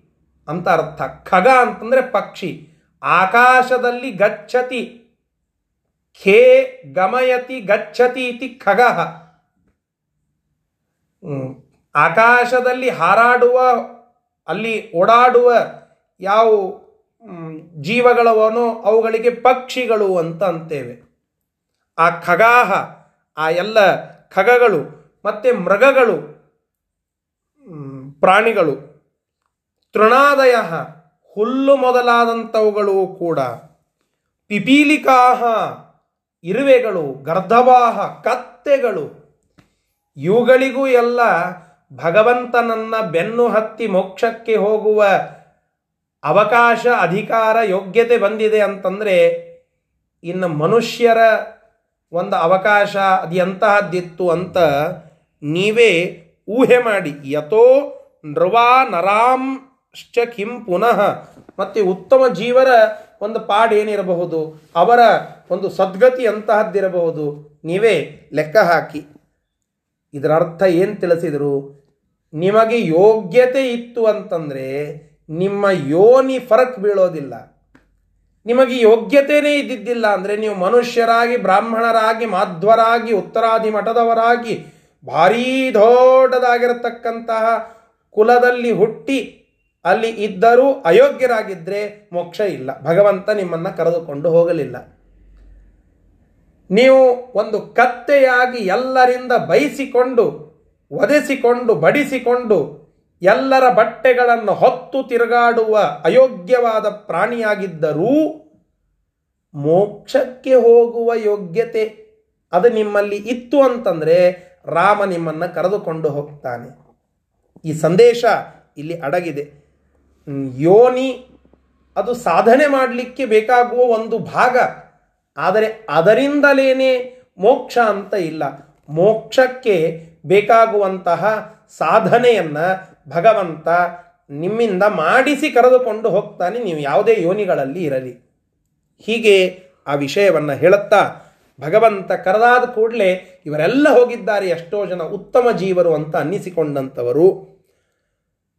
ಅಂತ ಅರ್ಥ. ಖಗ ಅಂತಂದ್ರೆ ಪಕ್ಷಿ. ಆಕಾಶದಲ್ಲಿ ಗಚ್ಚತಿ. ಖೇ ಗಮಯತಿ ಗಚ್ಚತಿ ಇತಿ ಖಗ ಆಕಾಶದಲ್ಲಿ ಹಾರಾಡುವ, ಅಲ್ಲಿ ಓಡಾಡುವ ಯಾವ ಜೀವಗಳವನೋ ಅವುಗಳಿಗೆ ಪಕ್ಷಿಗಳು ಅಂತ ಅಂತೇವೆ. ಆ ಖಗಾಹ, ಆ ಎಲ್ಲ ಖಗಗಳು ಮತ್ತು ಮೃಗಗಳು ಪ್ರಾಣಿಗಳು, ತೃಣಾದಯ, ಹುಲ್ಲು ಮೊದಲಾದಂಥವುಗಳು ಕೂಡ, ಪಿಪೀಲಿಕಾಹ ಇರುವೆಗಳು ಗರ್ಧವಾಹ ಕತ್ತೆಗಳು, ಇವುಗಳಿಗೂ ಎಲ್ಲ ಭಗವಂತನನ್ನ ಬೆನ್ನು ಹತ್ತಿ ಮೋಕ್ಷಕ್ಕೆ ಹೋಗುವ ಅವಕಾಶ, ಅಧಿಕಾರ, ಯೋಗ್ಯತೆ ಬಂದಿದೆ ಅಂತಂದರೆ ಇನ್ನು ಮನುಷ್ಯರ ಒಂದು ಅವಕಾಶ ಅದು ಎಂತಹದ್ದಿತ್ತು ಅಂತ ನೀವೇ ಊಹೆ ಮಾಡಿ. ಯಥೋ ನೃವಾ ನರಾಂಶ್ಚ ಕಿಂ ಪುನಃ. ಮತ್ತು ಉತ್ತಮ ಜೀವರ ಒಂದು ಪಾಡೇನಿರಬಹುದು? ಅವರ ಒಂದು ಸದ್ಗತಿ ಅಂತಹದ್ದಿರಬಹುದು? ನೀವೇ ಲೆಕ್ಕ ಹಾಕಿ. ಇದರ ಅರ್ಥ ಏನು ತಿಳಿಸಿದರು? ನಿಮಗೆ ಯೋಗ್ಯತೆ ಇತ್ತು ಅಂತಂದರೆ ನಿಮ್ಮ ಯೋನಿ ಫರಕ್ ಬೀಳೋದಿಲ್ಲ. ನಿಮಗೆ ಯೋಗ್ಯತೆಯೇ ಇದ್ದಿದ್ದಿಲ್ಲ ಅಂದರೆ ನೀವು ಮನುಷ್ಯರಾಗಿ, ಬ್ರಾಹ್ಮಣರಾಗಿ, ಮಾಧ್ವರಾಗಿ, ಉತ್ತರಾದಿ ಮಠದವರಾಗಿ, ಭಾರೀ ದೊಡ್ಡದಾಗಿರತಕ್ಕಂತಹ ಕುಲದಲ್ಲಿ ಹುಟ್ಟಿ ಅಲ್ಲಿ ಇದ್ದರೂ ಅಯೋಗ್ಯರಾಗಿದ್ದರೆ ಮೋಕ್ಷ ಇಲ್ಲ. ಭಗವಂತ ನಿಮ್ಮನ್ನು ಕರೆದುಕೊಂಡು ಹೋಗಲಿಲ್ಲ. ನೀವು ಒಂದು ಕತ್ತೆಯಾಗಿ ಎಲ್ಲರಿಂದ ಬಯಸಿಕೊಂಡು ಒದೆಸಿಕೊಂಡು ಬಡಿಸಿಕೊಂಡು ಎಲ್ಲರ ಬಟ್ಟೆಗಳನ್ನು ಹೊತ್ತು ತಿರುಗಾಡುವ ಅಯೋಗ್ಯವಾದ ಪ್ರಾಣಿಯಾಗಿದ್ದರೂ ಮೋಕ್ಷಕ್ಕೆ ಹೋಗುವ ಯೋಗ್ಯತೆ ಅದು ನಿಮ್ಮಲ್ಲಿ ಇತ್ತು ಅಂತಂದರೆ ರಾಮ ನಿಮ್ಮನ್ನು ಕರೆದುಕೊಂಡು ಹೋಗ್ತಾನೆ. ಈ ಸಂದೇಶ ಇಲ್ಲಿ ಅಡಗಿದೆ. ಯೋನಿ, ಅದು ಸಾಧನೆ ಮಾಡಲಿಕ್ಕೆ ಬೇಕಾಗುವ ಒಂದು ಭಾಗ. ಆದರೆ ಅದರಿಂದಲೇನೆ ಮೋಕ್ಷ ಅಂತ ಇಲ್ಲ. ಮೋಕ್ಷಕ್ಕೆ ಬೇಕಾಗುವಂತಹ ಸಾಧನೆಯನ್ನು ಭಗವಂತ ನಿಮ್ಮಿಂದ ಮಾಡಿಸಿ ಕರೆದುಕೊಂಡು ಹೋಗ್ತಾನೆ. ನೀವು ಯಾವುದೇ ಯೋನಿಗಳಲ್ಲಿ ಇರಲಿ. ಹೀಗೆ ಆ ವಿಷಯವನ್ನು ಹೇಳುತ್ತಾ ಭಗವಂತ ಕರೆದಾದ ಕೂಡಲೇ ಇವರೆಲ್ಲ ಹೋಗಿದ್ದಾರೆ. ಎಷ್ಟೋ ಜನ ಉತ್ತಮ ಜೀವರು ಅಂತ ಅನ್ನಿಸಿಕೊಂಡಂಥವರು.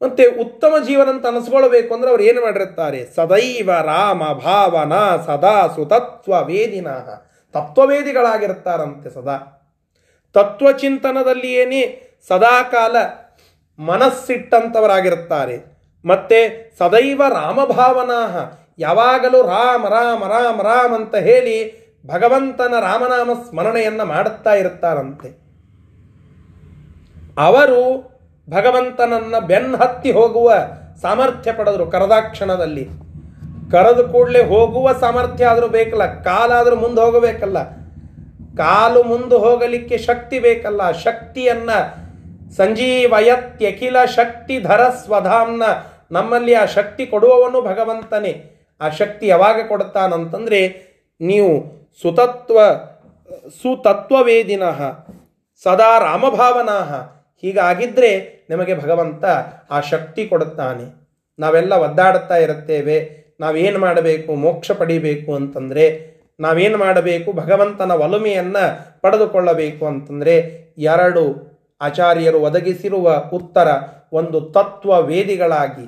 ಮತ್ತೆ ಉತ್ತಮ ಜೀವನ ಅಂತ ಅನಿಸ್ಕೊಳ್ಬೇಕು ಅಂದ್ರೆ ಅವ್ರು ಏನು ಮಾಡಿರುತ್ತಾರೆ ಸದೈವ ರಾಮ ಭಾವನ ಸದಾ ಸುತತ್ವ ವೇದಿನ ತತ್ವವೇದಿಗಳಾಗಿರ್ತಾರಂತೆ ಸದಾ. ತತ್ವಚಿಂತನದಲ್ಲಿಯೇನೇ ಸದಾಕಾಲ ಮನಸ್ಸಿಟ್ಟಂಥವರಾಗಿರುತ್ತಾರೆ ಮತ್ತೆ ಸದೈವ ರಾಮಭಾವನಾಹ ಯಾವಾಗಲೂ ರಾಮ ರಾಮ ರಾಮ, ರಾಮ್ ಅಂತ ಹೇಳಿ ಭಗವಂತನ ರಾಮನಾಮ ಸ್ಮರಣೆಯನ್ನು ಮಾಡುತ್ತಾ ಇರುತ್ತಾರಂತೆ ಅವರು ಭಗವಂತನನ್ನ ಬೆನ್ನತ್ತಿ ಹೋಗುವ ಸಾಮರ್ಥ್ಯ ಪಡೆದ್ರು ಕರದಾಕ್ಷಣದಲ್ಲಿ. ಕರೆದು ಕೂಡಲೇ ಹೋಗುವ ಸಾಮರ್ಥ್ಯ ಆದರೂ ಬೇಕಲ್ಲ ಕಾಲಾದರೂ ಮುಂದೆ ಹೋಗಬೇಕಲ್ಲ. ಕಾಲು ಮುಂದೆ ಹೋಗಲಿಕ್ಕೆ ಶಕ್ತಿ ಬೇಕಲ್ಲ ಶಕ್ತಿಯನ್ನ ಸಂಜೀವಯತ್ಯಖಿಲ ಶಕ್ತಿಧರ ಸ್ವಧಾಮ್ನ ನಮ್ಮಲ್ಲಿ ಆ ಶಕ್ತಿ ಕೊಡುವವನು ಭಗವಂತನೇ. ಆ ಶಕ್ತಿ ಯಾವಾಗ ಕೊಡುತ್ತಾನಂತಂದ್ರೆ ನೀವು ಸುತತ್ವ, ಸುತತ್ವವೇದಿನಃ, ಸದಾ ರಾಮಭಾವನಾಹ ಹೀಗಾಗಿದ್ದರೆ ನಿಮಗೆ ಭಗವಂತ ಆ ಶಕ್ತಿ ಕೊಡುತ್ತಾನೆ. ನಾವೆಲ್ಲ ಒದ್ದಾಡುತ್ತಾ ಇರುತ್ತೇವೆ. ನಾವೇನು ಮಾಡಬೇಕು? ಮೋಕ್ಷ ಪಡಿಬೇಕು ಅಂತಂದರೆ, ನಾವೇನು ಮಾಡಬೇಕು? ಭಗವಂತನ ಒಲುಮೆಯನ್ನು ಪಡೆದುಕೊಳ್ಳಬೇಕು ಅಂತಂದರೆ, ಎರಡು ಆಚಾರ್ಯರು ಒದಗಿಸಿರುವ ಉತ್ತರ, ಒಂದು ತತ್ವ ವೇದಿಗಳಾಗಿ.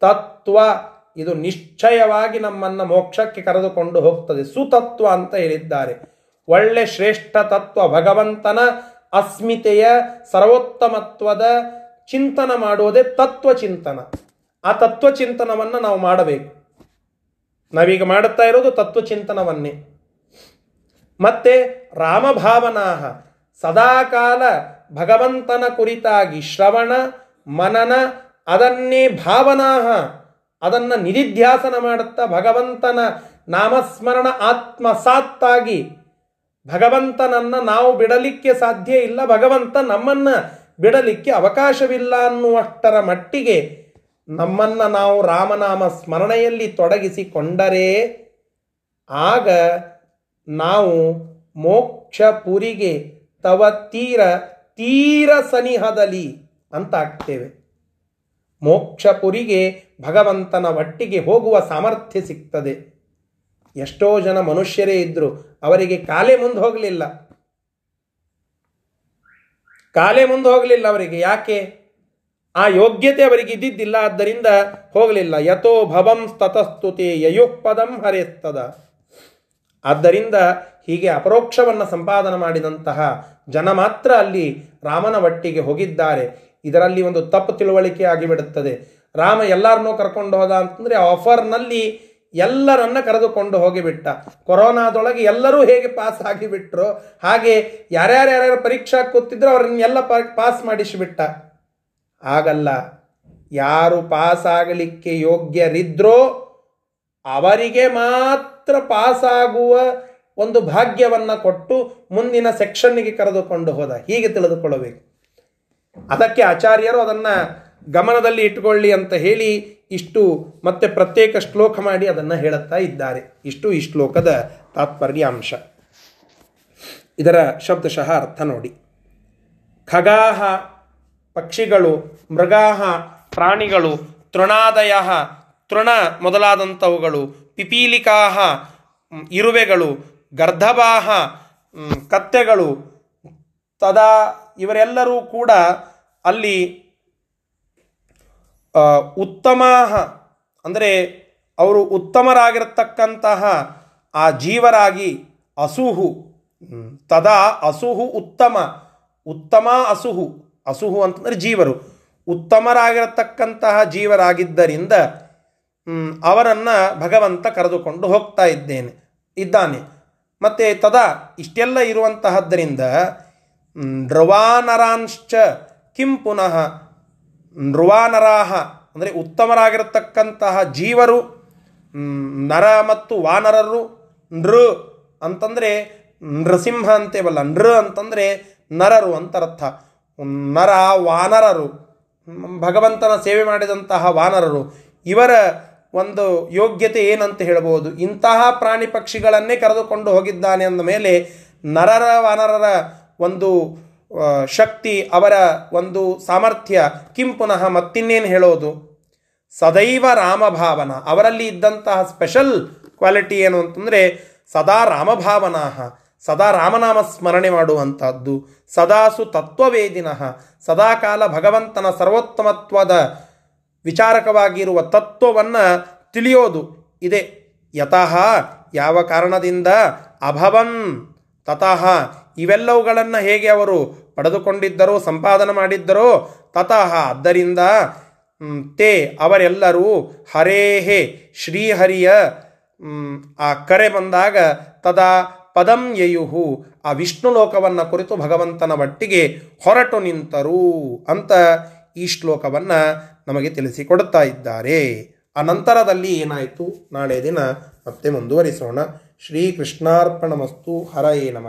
ತತ್ವ ಇದು ನಿಶ್ಚಯವಾಗಿ ನಮ್ಮನ್ನು ಮೋಕ್ಷಕ್ಕೆ ಕರೆದುಕೊಂಡು ಹೋಗ್ತದೆ. ಸುತತ್ವ ಅಂತ ಹೇಳಿದ್ದಾರೆ. ಒಳ್ಳೆ ಶ್ರೇಷ್ಠ ತತ್ವ ಭಗವಂತನ ಅಸ್ಮಿತೆಯ ಸರ್ವೋತ್ತಮತ್ವದ ಚಿಂತನ ಮಾಡುವುದೇ ತತ್ವ ಚಿಂತನ ಆ ತತ್ವ ಚಿಂತನವನ್ನು ನಾವು ಮಾಡಬೇಕು. ನಾವೀಗ ಮಾಡುತ್ತಾ ಇರೋದು ತತ್ವಚಿಂತನವನ್ನೇ. ಮತ್ತೆ ರಾಮಭಾವನಾಹ, ಸದಾಕಾಲ ಭಗವಂತನ ಕುರಿತಾಗಿ ಶ್ರವಣ, ಮನನ, ಅದನ್ನೇ ಭಾವನಾಹ, ಅದನ್ನು ನಿಧಿಧ್ಯಾಸನ ಮಾಡುತ್ತಾ ಭಗವಂತನ ನಾಮಸ್ಮರಣ ಆತ್ಮಸಾತ್ತಾಗಿ ಭಗವಂತನನ್ನ ನಾವು ಬಿಡಲಿಕ್ಕೆ ಸಾಧ್ಯ ಇಲ್ಲ, ಭಗವಂತ ನಮ್ಮನ್ನ ಬಿಡಲಿಕ್ಕೆ ಅವಕಾಶವಿಲ್ಲ ಅನ್ನುವಷ್ಟರ ಮಟ್ಟಿಗೆ ನಮ್ಮನ್ನು ನಾವು ರಾಮನಾಮ ಸ್ಮರಣೆಯಲ್ಲಿ ತೊಡಗಿಸಿಕೊಂಡರೆ ಆಗ ನಾವು ಮೋಕ್ಷಪುರಿಗೆ ತವ ತೀರ ತೀರ ಸನಿಹದಲ್ಲಿ ಅಂತ ಆಗ್ತೇವೆ ಮೋಕ್ಷಪುರಿಗೆ ಭಗವಂತನ ಒಟ್ಟಿಗೆ ಹೋಗುವ ಸಾಮರ್ಥ್ಯ ಸಿಗ್ತದೆ. ಎಷ್ಟೋ ಜನ ಮನುಷ್ಯರೇ ಇದ್ದರು ಅವರಿಗೆ ಕಾಲೇ ಮುಂದೆ ಹೋಗಲಿಲ್ಲ. ಕಾಲೇ ಮುಂದೆ ಹೋಗಲಿಲ್ಲ ಅವರಿಗೆ. ಯಾಕೆ? ಆ ಯೋಗ್ಯತೆ ಅವರಿಗೆ ಇದ್ದಿದ್ದಿಲ್ಲ, ಆದ್ದರಿಂದ ಹೋಗಲಿಲ್ಲ. ಯಥೋ ಭವಂ ಸ್ತತಸ್ತುತೆ ಯಯುಃಪದಂ ಹರೇಸ್ತದ. ಆದ್ದರಿಂದ ಹೀಗೆ ಅಪರೋಕ್ಷವನ್ನು ಸಂಪಾದನೆ ಮಾಡಿದಂತಹ ಜನ ಮಾತ್ರ ಅಲ್ಲಿ ರಾಮನ ಒಟ್ಟಿಗೆ ಹೋಗಿದ್ದಾರೆ. ಇದರಲ್ಲಿ ಒಂದು ತಪ್ಪು ತಿಳುವಳಿಕೆ ಆಗಿಬಿಡುತ್ತದೆ. ರಾಮ ಎಲ್ಲರನ್ನೂ ಕರ್ಕೊಂಡು ಹೋದ ಅಂತಂದರೆ ಆಫರ್ನಲ್ಲಿ ಎಲ್ಲರನ್ನ ಕರೆದುಕೊಂಡು ಹೋಗಿಬಿಟ್ಟ. ಕೊರೋನಾದೊಳಗೆ ಎಲ್ಲರೂ ಹೇಗೆ ಪಾಸ್ ಆಗಿಬಿಟ್ರು, ಹಾಗೆ ಯಾರ್ಯಾರು ಯಾರ್ಯಾರು ಪರೀಕ್ಷಾ ಕೂತಿದ್ರು ಅವ್ರನ್ನೆಲ್ಲ ಪಾಸ್ ಮಾಡಿಸಿಬಿಟ್ಟ. ಆಗಲ್ಲ. ಯಾರು ಪಾಸ್ ಆಗಲಿಕ್ಕೆ ಯೋಗ್ಯರಿದ್ರೋ ಅವರಿಗೆ ಮಾತ್ರ ಪಾಸಾಗುವ ಒಂದು ಭಾಗ್ಯವನ್ನು ಕೊಟ್ಟು ಮುಂದಿನ ಸೆಕ್ಷನ್ನಿಗೆ ಕರೆದುಕೊಂಡು ಹೋದ. ಹೀಗೆ ತಿಳಿದುಕೊಳ್ಳಬೇಕು. ಅದಕ್ಕೆ ಆಚಾರ್ಯರು ಅದನ್ನು ಗಮನದಲ್ಲಿ ಇಟ್ಕೊಳ್ಳಿ ಅಂತ ಹೇಳಿ ಇಷ್ಟು ಮತ್ತೆ ಪ್ರತ್ಯೇಕ ಶ್ಲೋಕ ಮಾಡಿ ಅದನ್ನು ಹೇಳುತ್ತಾ ಇದ್ದಾರೆ. ಇಷ್ಟು ಈ ಶ್ಲೋಕದ ತಾತ್ಪರ್ಯ ಅಂಶ ಇದರ ಶಬ್ದಶಃ ಅರ್ಥ ನೋಡಿ. ಖಗಾಹ ಪಕ್ಷಿಗಳು, ಮೃಗಾಹ ಪ್ರಾಣಿಗಳು ತೃಣಾದಯ ತೃಣ ಮೊದಲಾದಂಥವುಗಳು, ಪಿಪೀಲಿಕಾಹ ಇರುವೆಗಳು, ಗರ್ಧಬಾಹ ಕತ್ತೆಗಳು, ತದಾ ಇವರೆಲ್ಲರೂ ಕೂಡ ಅಲ್ಲಿ ಉತ್ತಮ ಅಂದರೆ ಅವರು ಉತ್ತಮರಾಗಿರತಕ್ಕಂತಹ ಆ ಜೀವರಾಗಿ ಅಸುಹು, ತದಾ ಅಸುಹು ಉತ್ತಮ ಉತ್ತಮ ಅಸುಹು ಅಸುಹು ಅಂತಂದರೆ ಜೀವರು, ಉತ್ತಮರಾಗಿರತಕ್ಕಂತಹ ಜೀವರಾಗಿದ್ದರಿಂದ ಅವರನ್ನು ಭಗವಂತ ಕರೆದುಕೊಂಡು ಹೋಗ್ತಾ ಇದ್ದೇನೆ, ಇದ್ದಾನೆ. ಮತ್ತು ತದಾ ಇಷ್ಟೆಲ್ಲ ಇರುವಂತಹದ್ದರಿಂದ ಧ್ರುವಾನರಾಂಶ್ಚ ಕಿಂ ಪುನಃ ನೃವಾನರಾಹ, ಅಂದರೆ ಉತ್ತಮರಾಗಿರತಕ್ಕಂತಹ ಜೀವರು ನರ ಮತ್ತು ವಾನರರು, ನೃ ಅಂತಂದರೆ ನೃಸಿಂಹ ಅಂತೇವಲ್ಲ, ನೃ ಅಂತಂದರೆ ನರರು ಅಂತರರ್ಥ. ನರ ವಾನರರು ಭಗವಂತನ ಸೇವೆ ಮಾಡಿದಂತಹ ವಾನರರು, ಇವರ ಒಂದು ಯೋಗ್ಯತೆ ಏನಂತ ಹೇಳ್ಬೋದು? ಇಂತಹ ಪ್ರಾಣಿ ಪಕ್ಷಿಗಳನ್ನೇ ಕರೆದುಕೊಂಡು ಹೋಗಿದ್ದಾನೆ ಅಂದ ಮೇಲೆ ನರರ ವಾನರರ ಒಂದು ಶಕ್ತಿ ಅವರ ಒಂದು ಸಾಮರ್ಥ್ಯ ಕಿಂ ಪುನಃ ಮತ್ತಿನ್ನೇನು ಹೇಳೋದು? ಸದೈವ ರಾಮಭಾವನ. ಅವರಲ್ಲಿ ಇದ್ದಂತಹ ಸ್ಪೆಷಲ್ ಕ್ವಾಲಿಟಿ ಏನು ಅಂತಂದರೆ ಸದಾ ರಾಮಭಾವನಾ ಸದಾ ರಾಮನಾಮ ಸ್ಮರಣೆ ಮಾಡುವಂಥದ್ದು ಸದಾಸು ತತ್ವವೇದಿನಃ, ಸದಾಕಾಲ ಭಗವಂತನ ಸರ್ವೋತ್ತಮತ್ವದ ವಿಚಾರಕವಾಗಿರುವ ತತ್ವವನ್ನು ತಿಳಿಯೋದು. ಇದೆ. ಯತಃ ಯಾವ ಕಾರಣದಿಂದ? ಅಭವನ್ ತತಃ ಇವೆಲ್ಲವುಗಳನ್ನು ಹೇಗೆ ಅವರು ಪಡೆದುಕೊಂಡಿದ್ದರೋ, ಸಂಪಾದನೆ ಮಾಡಿದ್ದರೋ, ತತಃ ಆದ್ದರಿಂದ ತೇ ಅವರೆಲ್ಲರೂ ಹರೇಹೇ ಶ್ರೀಹರಿಯ ಆ ಕರೆ ಬಂದಾಗ ತದಾ ಪದಂ ಯಯುಹು, ಆ ವಿಷ್ಣು ಲೋಕವನ್ನು ಕುರಿತು ಭಗವಂತನ ಮಟ್ಟಿಗೆ ಹೊರಟು ನಿಂತರು ಅಂತ ಈ ಶ್ಲೋಕವನ್ನು ನಮಗೆ ತಿಳಿಸಿಕೊಡುತ್ತಾ ಇದ್ದಾರೆ. ಅನಂತರದಲ್ಲಿ ಏನಾಯಿತು? ನಾಳೆ ದಿನ ಮತ್ತೆ ಮುಂದುವರಿಸೋಣ. ಶ್ರೀಕೃಷ್ಣಾರ್ಪಣಮಸ್ತು. ಹರಯೇ ನಮಃ.